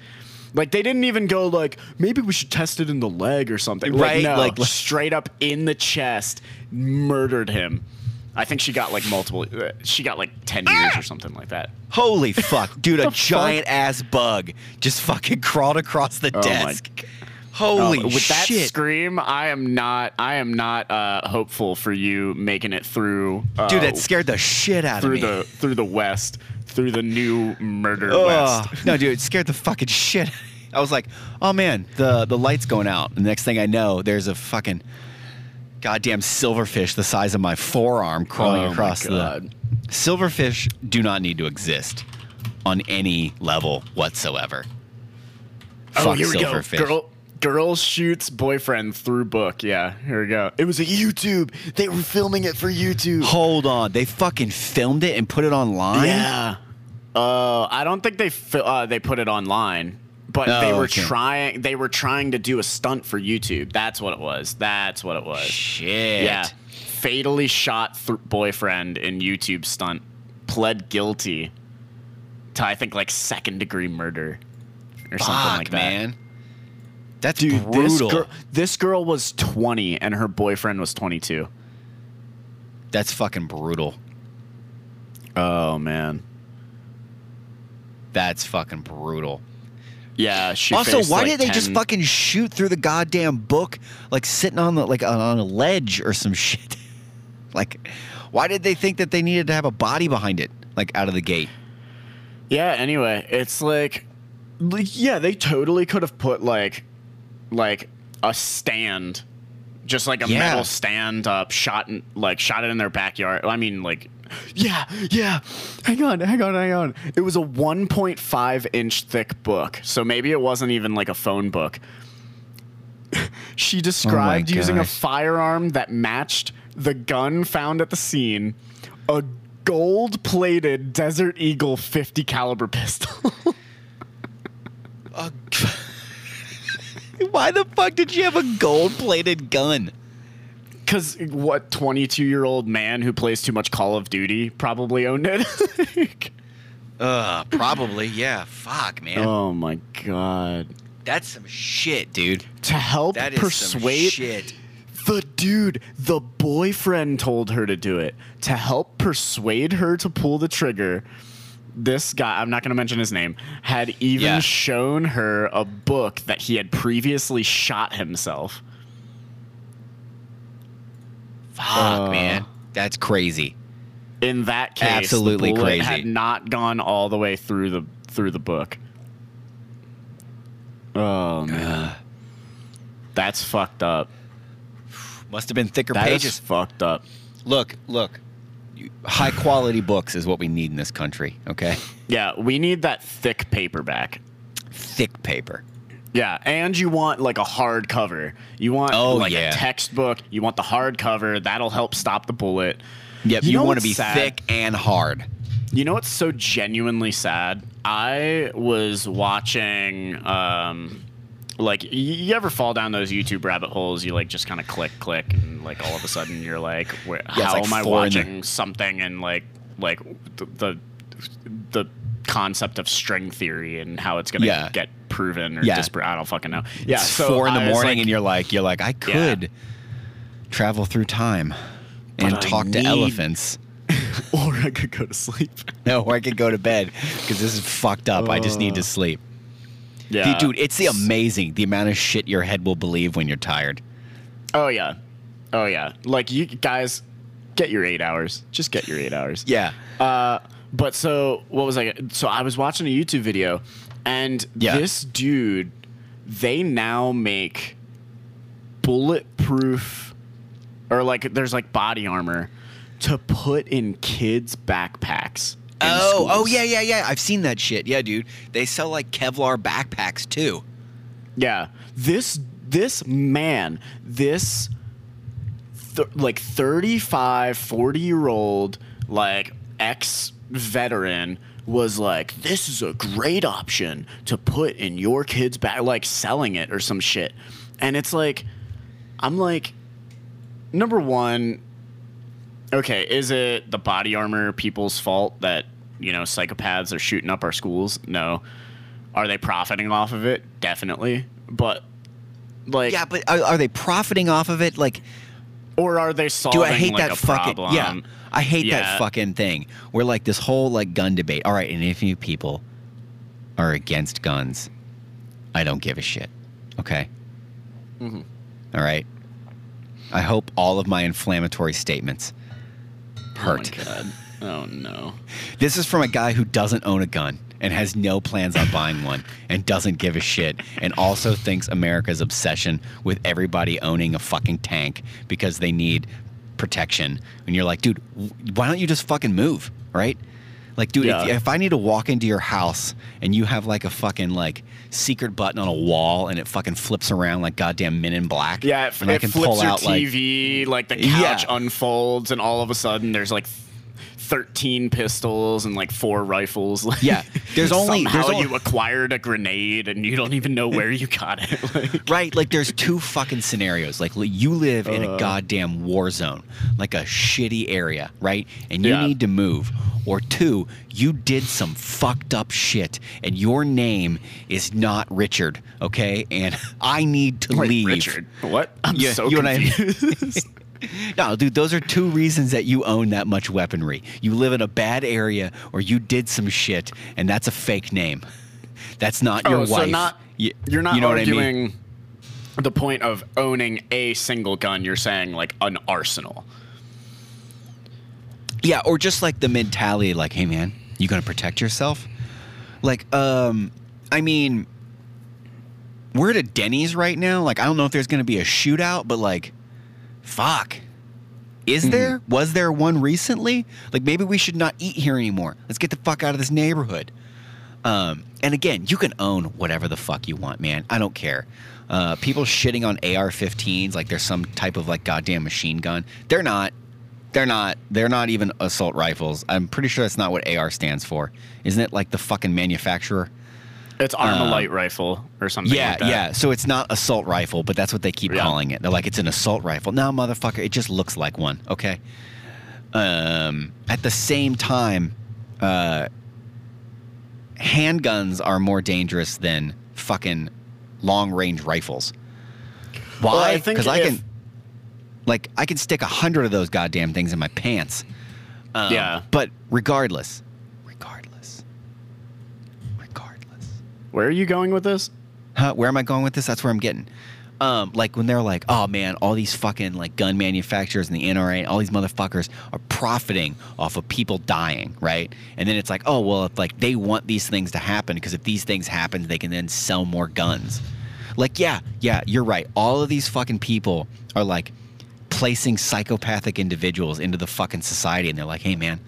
Like they didn't even go like maybe we should test it in the leg or something. Like, Right, no, like- straight up in the chest, murdered him. I think she got like multiple. Uh, she got like ten years or something like that. Holy fuck, dude! A giant ass bug just fucking crawled across the Oh desk. Holy Uh, with that scream, I am not. I am not uh, hopeful for you making it through. Uh, dude! That scared the shit out of me. through the through the west, through the new murder Ugh. west. no, dude, it scared the fucking shit. I was like, oh man, the the light's going out. And the next thing I know, there's a fucking goddamn silverfish the size of my forearm crawling Oh across the. Silverfish do not need to exist on any level whatsoever. Oh, Fuck here we go. Girl, girl shoots boyfriend through book. Yeah, here we go. It was a YouTube. They were filming it for YouTube. Hold on, they fucking filmed it and put it online. Yeah. Uh, I don't think they fi- uh, they put it online, but Oh, they were okay. trying. They were trying to do a stunt for YouTube. That's what it was. That's what it was. Shit. Yeah. Fatally shot th- boyfriend in YouTube stunt. Pled guilty to I think like second degree murder or something like that. man. That's Dude, this brutal. this girl was 20 and her boyfriend was 22. That's fucking brutal. Oh man. That's fucking brutal. Yeah, she also, why like, did they just fucking shoot through the goddamn book, like sitting on the like on a ledge or some shit? like, why did they think that they needed to have a body behind it, like out of the gate? Yeah, anyway, it's like, like yeah, they totally could have put like like a stand just like a Yeah. metal stand up shot in, like shot it in their backyard. I mean like yeah, yeah. Hang on, hang on, hang on. It was a 1.5 inch thick book. So maybe it wasn't even like a phone book. she described using a firearm that matched the gun found at the scene, a gold-plated Desert Eagle 50 caliber pistol. why the fuck did you have a gold-plated gun? Because what 22 year old man who plays too much Call of Duty probably owned it. Uh, probably, yeah. Fuck, man. oh my god! That's some shit, dude. To help That is persuade some shit. the dude, the boyfriend told her to do it to help persuade her to pull the trigger. This guy, I'm not going to mention his name, had even Yeah. shown her a book that he had previously shot himself. Fuck, Uh, man. That's crazy. In that case, Absolutely the bullet crazy. had not gone all the way through the through the book. Oh man, that's fucked up. Must have been thicker That is pages. fucked up. Look, look. High quality books is what we need in this country, okay? Yeah, we need that thick paperback. Thick paper. Yeah, and you want like a hard cover. You want Oh, like yeah. a textbook. You want the hard cover. That'll help stop the bullet. Yep, You you, know want to be sad? thick and hard. You know what's so genuinely sad? I was watching um like you ever fall down those YouTube rabbit holes you like just kind of click click and like all of a sudden you're like where, Yeah, how like am I watching something and like like the, the the concept of string theory and how it's going to Yeah. get proven or Yeah. dispro- I don't fucking know. Yeah, it's so four in the morning like- and you're like you're like, I could travel through time and But I talk to need- elephants. or I could go to sleep. No, or I could go to bed because this is fucked up. I just need to sleep. Yeah, Dude, it's the amazing the amount of shit your head will believe when you're tired. Oh yeah, oh yeah. Like you guys, get your eight hours. Just get your eight hours. Yeah. Uh, but so what was I? So I was watching a YouTube video, and Yeah. this dude, they now make bulletproof, or like there's like body armor to put in kids' backpacks. in Oh, oh yeah, yeah, yeah. I've seen that shit. Yeah, dude. They sell like Kevlar backpacks too. Yeah. This this man, this th- like 35, 40 year old like ex veteran was like this is a great option to put in your kid's bag like selling it or some shit. And it's like I'm like number 1 okay, is it the body armor people's fault that, you know, psychopaths are shooting up our schools? No. Are they profiting off of it? Definitely. But like Yeah, but are, are they profiting off of it? Like, or are they solving do I hate like that a fucking? problem? Yeah, I hate Yeah. that fucking thing. We're like this whole like gun debate. All right, and if you people are against guns, I don't give a shit. Okay. Mm-hmm. All right. I hope all of my inflammatory statements hurt. Oh my god. Oh no. This is from a guy who doesn't own a gun and has no plans on buying one and doesn't give a shit and also thinks America's obsession with everybody owning a fucking tank because they need protection. And you're like, dude, why don't you just fucking move, right? Like, dude, Yeah. if, if I need to walk into your house and you have like a fucking like secret button on a wall and it fucking flips around like goddamn Men in Black, Yeah, it, and I it can flips pull your out like TV, like, the Yeah. couch unfolds, and all of a sudden there's like 13 pistols and like four rifles. Like, Yeah, there's only- somehow there's only- you acquired a grenade and you don't even know where you got it. Like, Right, like there's two fucking scenarios. Like you live in a Uh. goddamn war zone, like a shitty area, right? And you Yeah. need to move. Or two, you did some fucked up shit and your name is not Richard, okay? And I need to leave. Richard, what? I'm Yeah, so you and I- confused. No, dude, those are two reasons that you own that much weaponry. You live in a bad area or you did some shit and that's a fake name. That's not your oh, wife. so not Y- you're not you know arguing what I mean? the point of owning a single gun. You're saying like an arsenal. Yeah, or just like the mentality, like, hey man, you gonna protect yourself? Like, um, I mean, we're at a Denny's right now. Like, I don't know if there's gonna be a shootout, but like, fuck. Is there? Was there one recently? Like, maybe we should not eat here anymore. Let's get the fuck out of this neighborhood. Um, and again, you can own whatever the fuck you want, man. I don't care. Uh, people shitting on AR-15s like they're some type of like goddamn machine gun. They're not. They're not. They're not even assault rifles. I'm pretty sure that's not what AR stands for. Isn't it like the fucking manufacturer? It's Armalite rifle or something. Yeah, like that. yeah. So it's not assault rifle, but that's what they keep Yeah. calling it. They're like, it's an assault rifle. Now, motherfucker, it just looks like one. Okay. Um, at the same time, uh, handguns are more dangerous than fucking long range rifles. Why? Because I if- can, like, I can stick a hundred of those goddamn things in my pants. Um, Yeah. But regardless, regardless. Where are you going with this? Huh? Where am I going with this? That's where I'm getting. Um, like when they're like, oh man, all these fucking like gun manufacturers and the NRA, all these motherfuckers are profiting off of people dying, right? And then it's like, oh well, if like they want these things to happen because if these things happen, they can then sell more guns. Like, yeah, yeah, you're right. All of these fucking people are like placing psychopathic individuals into the fucking society, and they're like, hey man,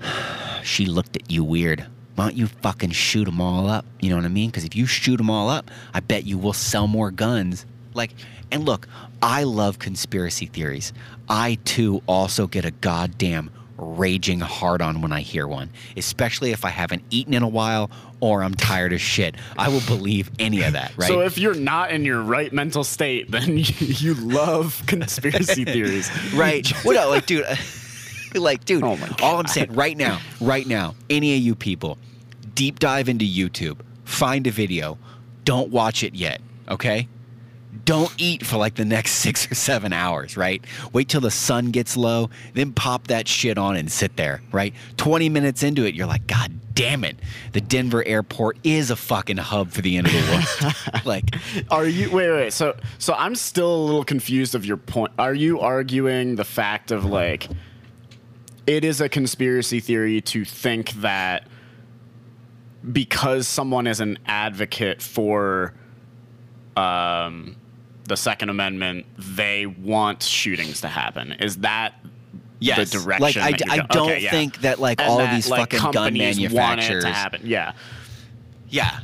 she looked at you weird. Why don't you fucking shoot them all up? You know what I mean? Because if you shoot them all up, I bet you will sell more guns. Like, and look, I love conspiracy theories. I too also get a goddamn raging hard on when I hear one, especially if I haven't eaten in a while or I'm tired of shit. I will believe any of that, right? So if you're not in your right mental state, then you, you love conspiracy theories. right. What else? Like, dude, like, dude, Oh all I'm saying right now, right now, any of you people, deep dive into YouTube, find a video, don't watch it yet, okay? Don't eat for like the next six or seven hours, right? Wait till the sun gets low, then pop that shit on and sit there, right? 20 minutes into it, you're like, God damn it. The Denver airport is a fucking hub for the end of the world. like, Are you wait wait so so I'm still a little confused of your point. Are you arguing the fact of like it is a conspiracy theory to think that because someone is an advocate for um the second amendment they want shootings to happen is that yes. the direction like, I, that d- you're I don't okay, yeah. think that like And all of these like, fucking gun companies want it manufacturers to happen yeah Yeah.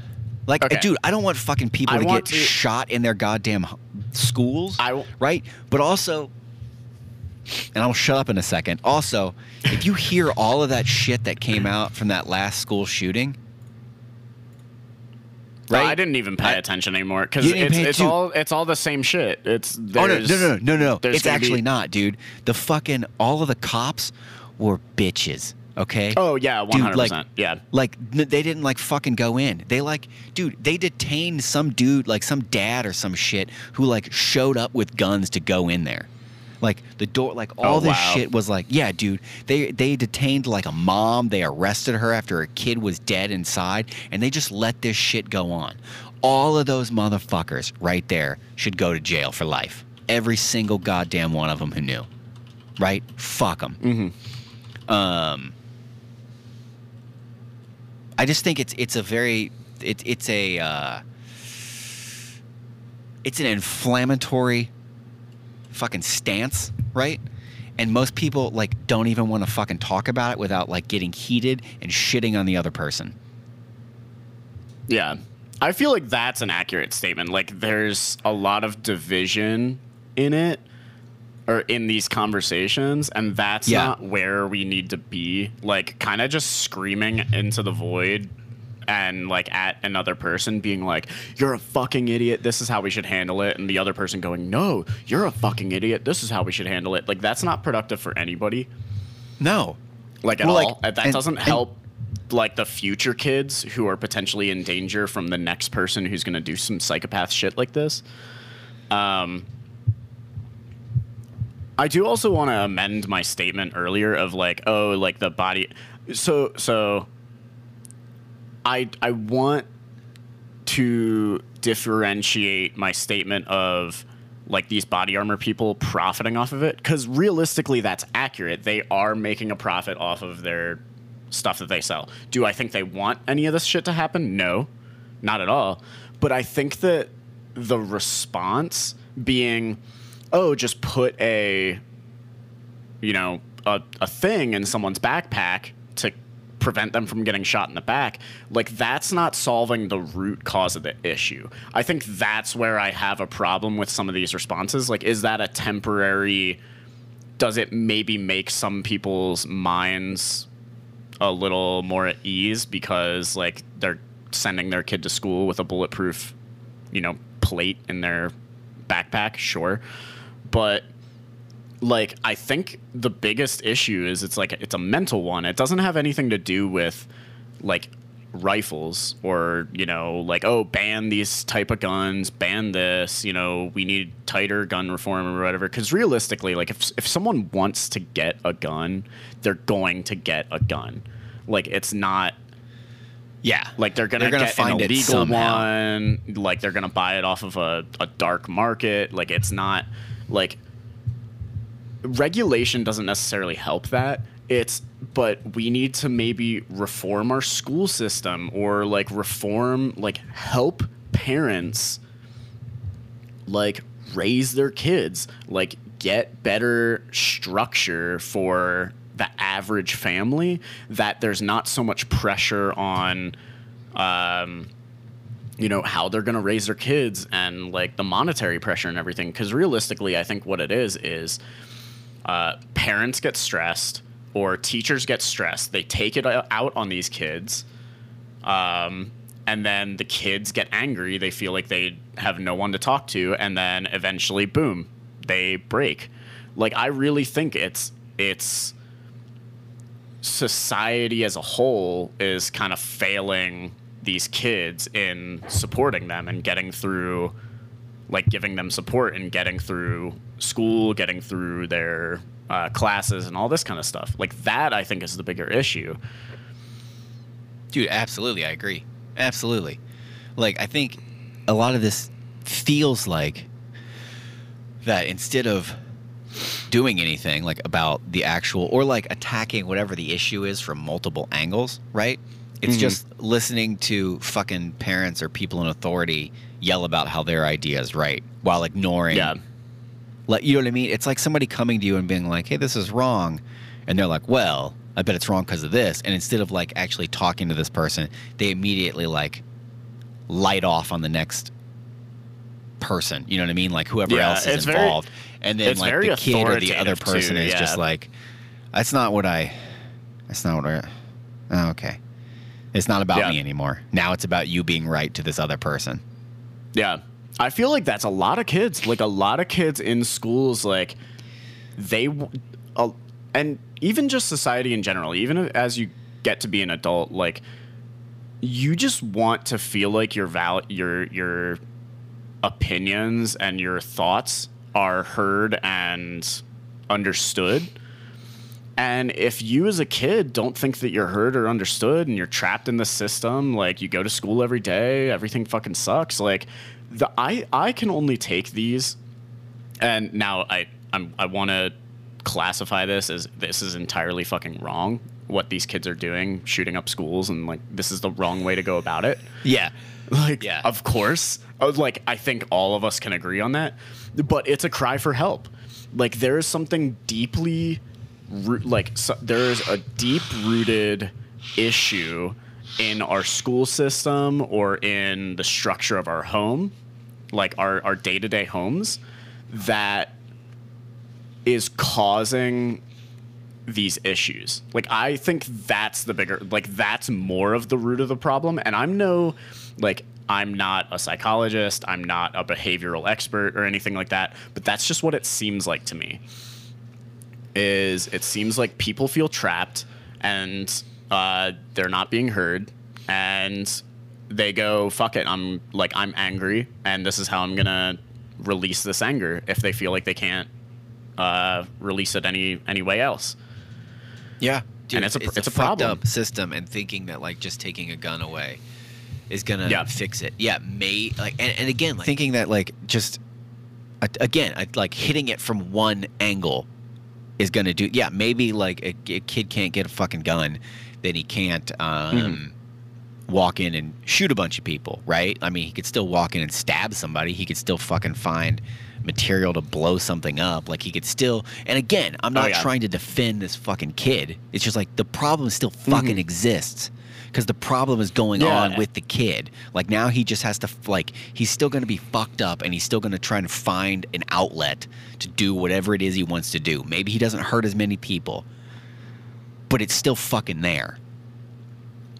Like, Okay. dude, I don't want fucking people I to get to- shot in their goddamn schools. I w- right? But also, and I'll shut up in a second. Also, if you hear all of that shit that came out from that last school shooting, oh, right? right? I didn't even pay I- attention anymore because it's, it's all it's all the same shit. It's Oh no, no, no, no, no, no! It's gonna be- actually not, dude. The fucking all of the cops were bitches. Okay. Oh yeah, hundred like- percent. Yeah. Like n- they didn't like fucking go in. They like, dude, they detained some dude, like some dad or some shit, who like showed up with guns to go in there. Like the door, like all Oh, this wow. shit was like, yeah, dude. They they detained like a mom. They arrested her after a kid was dead inside, and they just let this shit go on. All of those motherfuckers right there should go to jail for life. Every single goddamn one of them who knew, right? Fuck them. Mm-hmm. Um, I just think it's it's a very it, it's a uh, it's an inflammatory fucking stance, right? And most people like don't even want to fucking talk about it without like getting heated and shitting on the other person. Yeah. I feel like that's an accurate statement. Like there's a lot of division in it or in these conversations and that's Yeah. not where we need to be like kind of just screaming into the void and like at another person being like you're a fucking idiot this is how we should handle it and the other person going no you're a fucking idiot this is how we should handle it like that's not productive for anybody No. like at Well, all Uh, that and- doesn't and- help like the future kids who are potentially in danger from the next person who's going to do some psychopath shit like this um I do also want to amend my statement earlier of like, oh, like the body. So so. I I want to differentiate my statement of like these body armor people profiting off of it because realistically that's accurate. They are making a profit off of their stuff that they sell. Do I think they want any of this shit to happen? No, not at all. But I think that the response being, oh, just put a, you know, a, a thing in someone's backpack prevent them from getting shot in the back, like that's not solving the root cause of the issue. I think that's where I have a problem with some of these responses. Like, is that a temporary, does it maybe make some people's minds a little more at ease because like they're sending their kid to school with a bulletproof, you know, plate in their backpack, sure. But like I think the biggest issue is it's like it's a mental one. It doesn't have anything to do with like rifles or you know like oh ban these type of guns ban this you know we need tighter gun reform or whatever because realistically like if, if someone wants to get a gun they're going to get a gun like it's not Yeah. like they're gonna, They're gonna get find an illegal one. Like they're gonna buy it off of a, a dark market. Like it's not like regulation doesn't necessarily help that. It's but we need to maybe reform our school system or like reform like help parents like raise their kids like get better structure for the average family that there's not so much pressure on um you know how they're going to raise their kids and like the monetary pressure and everything because realistically i think what it is is uh, parents get stressed or teachers get stressed they take it out on these kids um, and then the kids get angry they feel like they have no one to talk to and then eventually boom they break. Like i really think it's it's society as a whole is kind of failing these kids in supporting them and getting through like giving them support and getting through school getting through their uh, classes and all this kind of stuff like that i think is the bigger issue Dude, absolutely. I agree. Absolutely. Like, I think a lot of this feels like that instead of doing anything like about the actual or like attacking whatever the issue is from multiple angles, right? It's Mhm. just listening to fucking parents or people in authority yell about how their idea is right while ignoring yeah like you know what I mean? It's like somebody coming to you and being like, "Hey, this is wrong," and they're like, "Well, I bet it's wrong because of this." And instead of like actually talking to this person, they immediately like light off on the next person. You know what I mean? Like whoever Yeah, else is it's very- involved, and then like the kid or the other person too, is just like, "That's not what I. That's not what I." Oh, okay. It's not about Yeah. me anymore. Now it's about you being right to this other person. Yeah. I feel like that's a lot of kids. Like a lot of kids in schools, like they, uh, and even just society in general, even as you get to be an adult, like you just want to feel like your val, your your opinions and your thoughts are heard and understood. And if you as a kid don't think that you're heard or understood and you're trapped in the system, like you go to school every day, everything fucking sucks. Like the I I can only take these and now I I'm, I want to classify this as this is entirely fucking wrong what these kids are doing, shooting up schools and like this is the wrong way to go about it. Yeah. Like, Yeah. of course. I was Like, I think all of us can agree on that. But it's a cry for help. Like, there is something deeply, like, so, there is a deep rooted issue in our school system or in the structure of our home, like our, our day to day homes, that is causing these issues. Like I think that's the bigger like that's more of the root of the problem and I'm no like I'm not a psychologist, I'm not a behavioral expert or anything like that, but that's just what it seems like to me. Is it seems like people feel trapped and uh, they're not being heard and they go fuck it i'm like i'm angry and this is how i'm gonna release this anger if they feel like they can't uh, release it any any way else Yeah, And it's a- it's a fucked problem. up system, and thinking that like just taking a gun away is gonna Yeah. fix it. Yeah, may like, and, and again, like, thinking that like just again, like hitting it from one angle is gonna do. Yeah, maybe like a, a kid can't get a fucking gun, then he can't. Um, Mhm. Walk in and shoot a bunch of people, right? I mean, he could still walk in and stab somebody. He could still fucking find material to blow something up. Like he could still. And again, I'm Oh, not yeah. trying to defend this fucking kid. It's just like the problem still fucking Mhm. exists because the problem is going Yeah. on with the kid. Like now he just has to like he's still going to be fucked up and he's still going to try and find an outlet to do whatever it is he wants to do. Maybe he doesn't hurt as many people, but it's still fucking there.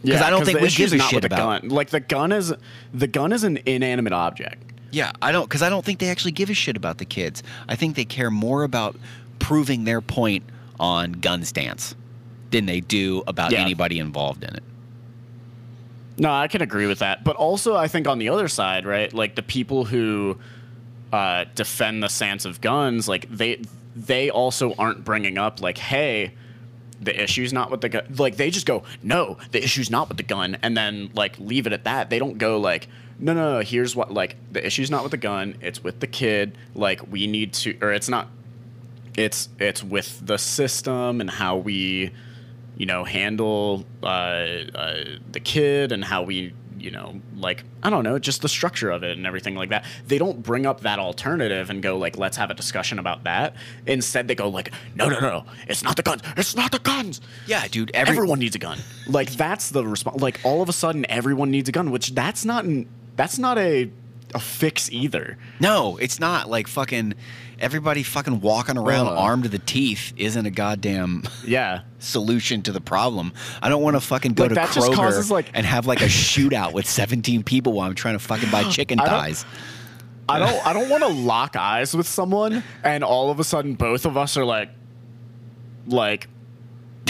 'Cause I don't think we give a not shit about- gun like the gun is the gun is an inanimate object Yeah, I don't because I don't think they actually give a shit about the kids. I think they care more about proving their point on gun stance than they do about Yeah. anybody involved in it. No, I can agree with that. But also, I think on the other side, right, like the people who uh, defend the stance of guns, like they they also aren't bringing up like, hey, the issue's not with the gun. Like they just go, no, the issue's not with the gun, and then like leave it at that. They don't go like, no, no, no. Here's what like the issue's not with the gun. It's with the kid. Like we need to, or it's not. It's it's with the system and how we you know, handle uh, uh, the kid and how we, you know, like I don't know, just the structure of it and everything like that. They don't bring up that alternative and go like, let's have a discussion about that. Instead, they go like, no, no, no, no, it's not the guns, it's not the guns. Yeah, dude. Every, everyone needs a gun. Like that's the response. Like all of a sudden, everyone needs a gun, which that's not an, that's not a a fix either. No, it's not like fucking everybody fucking walking around Uh. armed to the teeth isn't a goddamn Yeah. solution to the problem. I don't want to fucking go Like, to that Kroger causes, like- and have like a shootout with 17 people while I'm trying to fucking buy chicken I don't- thighs. I don't I don't want to lock eyes with someone and all of a sudden both of us are like like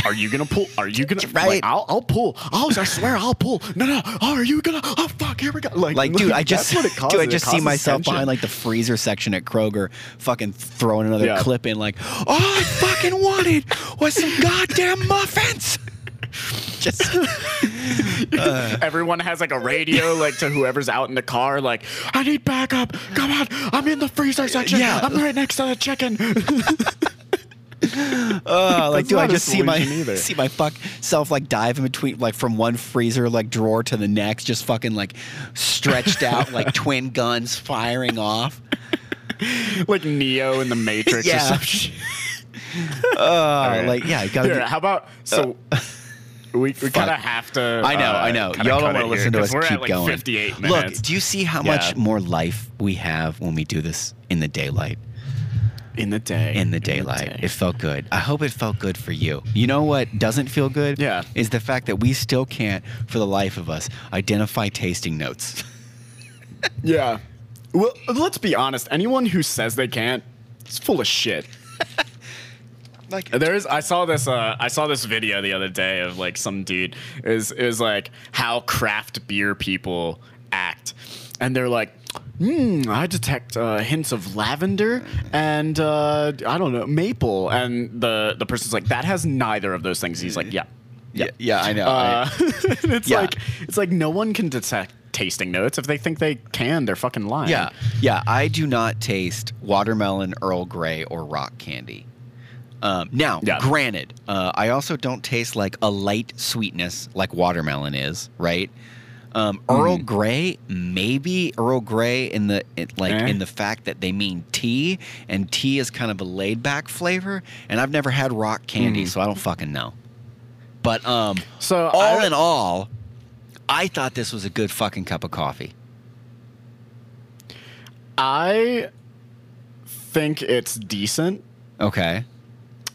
are you gonna pull? Are you gonna? Right. Like, I'll, I'll pull. I'll, I swear, I'll pull. No, no. Oh, are you gonna? Oh, fuck. Here we go. Like, Like, dude, I just, that's what it causes. dude, I just see myself tension. behind like the freezer section at Kroger, fucking throwing another Yeah. clip in, like, all I fucking wanted was some goddamn muffins. just, uh, Everyone has like a radio, like to whoever's out in the car. Like, I need backup. Come on, I'm in the freezer section. Yeah. I'm right next to the chicken. uh, like, dude, I just see my either. see my fuck self like dive in between, like from one freezer like drawer to the next, just fucking like stretched out, like twin guns firing off. like Neo in the Matrix or Yeah. some shit. Uh, Okay. Like, yeah, you gotta. Here, do- how about so? we we kind of have to. I know, uh, I know. Y'all don't want to listen to us we're keep at like going. 58 minutes. Look, do you see how Yeah. much more life we have when we do this in the daylight? In the day. In the daylight, day. it felt good. I hope it felt good for you. You know what doesn't feel good? Yeah. is the fact that we still can't, for the life of us, identify tasting notes. Yeah. Well, let's be honest. Anyone who says they can't is full of shit. like, There's I saw this uh I saw this video the other day of like some dude is is like how craft beer people act. And they're like, hmm, I detect uh, hints of lavender and uh, I don't know, maple. And the the person's like, that has neither of those things. He's like, yeah. yeah, yeah, I know. Uh, and it's Yeah. like it's like no one can detect tasting notes. If they think they can, they're fucking lying. yeah, yeah. I do not taste watermelon, Earl Grey, or rock candy. Um, now, Yeah. granted, uh, I also don't taste like a light sweetness like watermelon is, right? Um, Earl Mhm. Grey, maybe Earl Grey in the it, like Eh. in the fact that they mean tea, and tea is kind of a laid back flavor. And I've never had rock candy, Mhm. so I don't fucking know. But um, So all I, in all, I thought this was a good fucking cup of coffee. I think it's decent. Okay.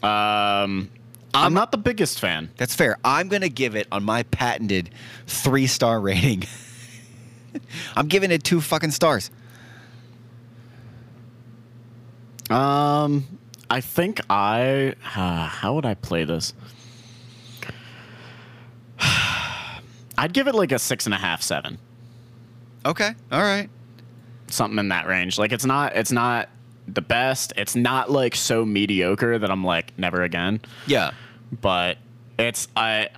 Um, I'm not the biggest fan. That's fair. I'm going to give it on my patented three star rating. I'm giving it two fucking stars. Um, I think I. Uh, how would I play this? I'd give it like a six and a half, seven, Okay. All right. something in that range. Like it's not. It's not the best. It's not like so mediocre that I'm like never again. Yeah. But it's I.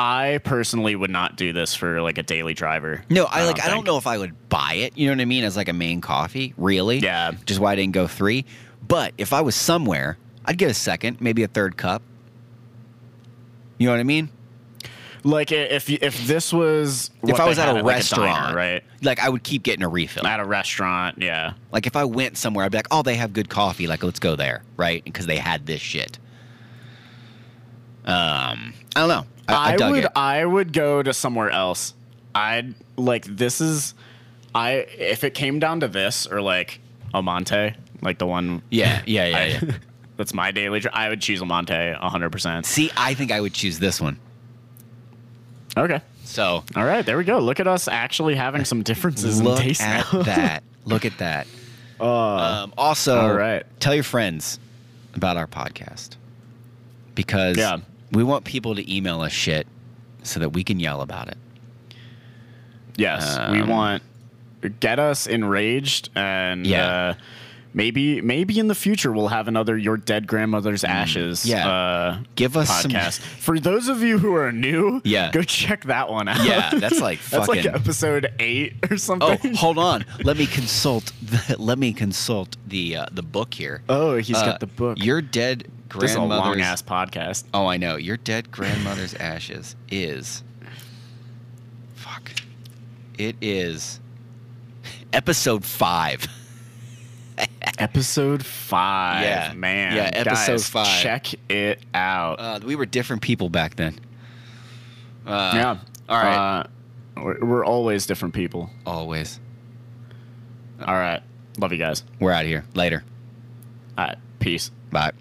I personally would not do this for like a daily driver. No, I like. I don't know if I would buy it. You know what I mean? As like a main coffee, really. Yeah. Which is why I didn't go three. But if I was somewhere, I'd get a second, maybe a third cup. You know what I mean? Like if if this was if I was at a like, restaurant, diner, right? Like I would keep getting a refill. At a restaurant, yeah. Like if I went somewhere, I'd be like, "Oh, they have good coffee. Like let's go there, right?" Because they had this shit. Um, I don't know. I, I, I, dug would it. I would go to somewhere else. I'd like this is I if it came down to this or like a Monte, like the one Yeah, yeah, yeah, I- yeah. that's my daily dr- I would choose a Monte 100%. See, I think I would choose this one. Okay. So All right, there we go. Look at us actually having some differences look in taste at now. that. Look at that. Uh, Um, also, all right. tell your friends about our podcast because Yeah. We want people to email us shit so that we can yell about it. yes, we um, want get us enraged and Yeah. uh Maybe, maybe in the future we'll have another "Your Dead Grandmother's Ashes" Mm. Yeah. uh, Give us some- podcast. For those of you who are new, Yeah. go check that one out. Yeah, that's like that's like episode eight or something Oh, something. hold on. Let me consult. The, let me consult the uh, the book here. Oh, he's Uh, got the book. Your dead this is a grandmother's. long ass podcast. Oh, I know. Your dead grandmother's ashes is. Fuck. It is. Episode five. Episode five. Yeah. man. Yeah, episode Guys, five. Check it out. Uh, we were different people back then. Uh, yeah. All right. Uh, we're, we're always different people. Always. All right. Love you guys. We're out of here. Later. All right. Peace. Bye.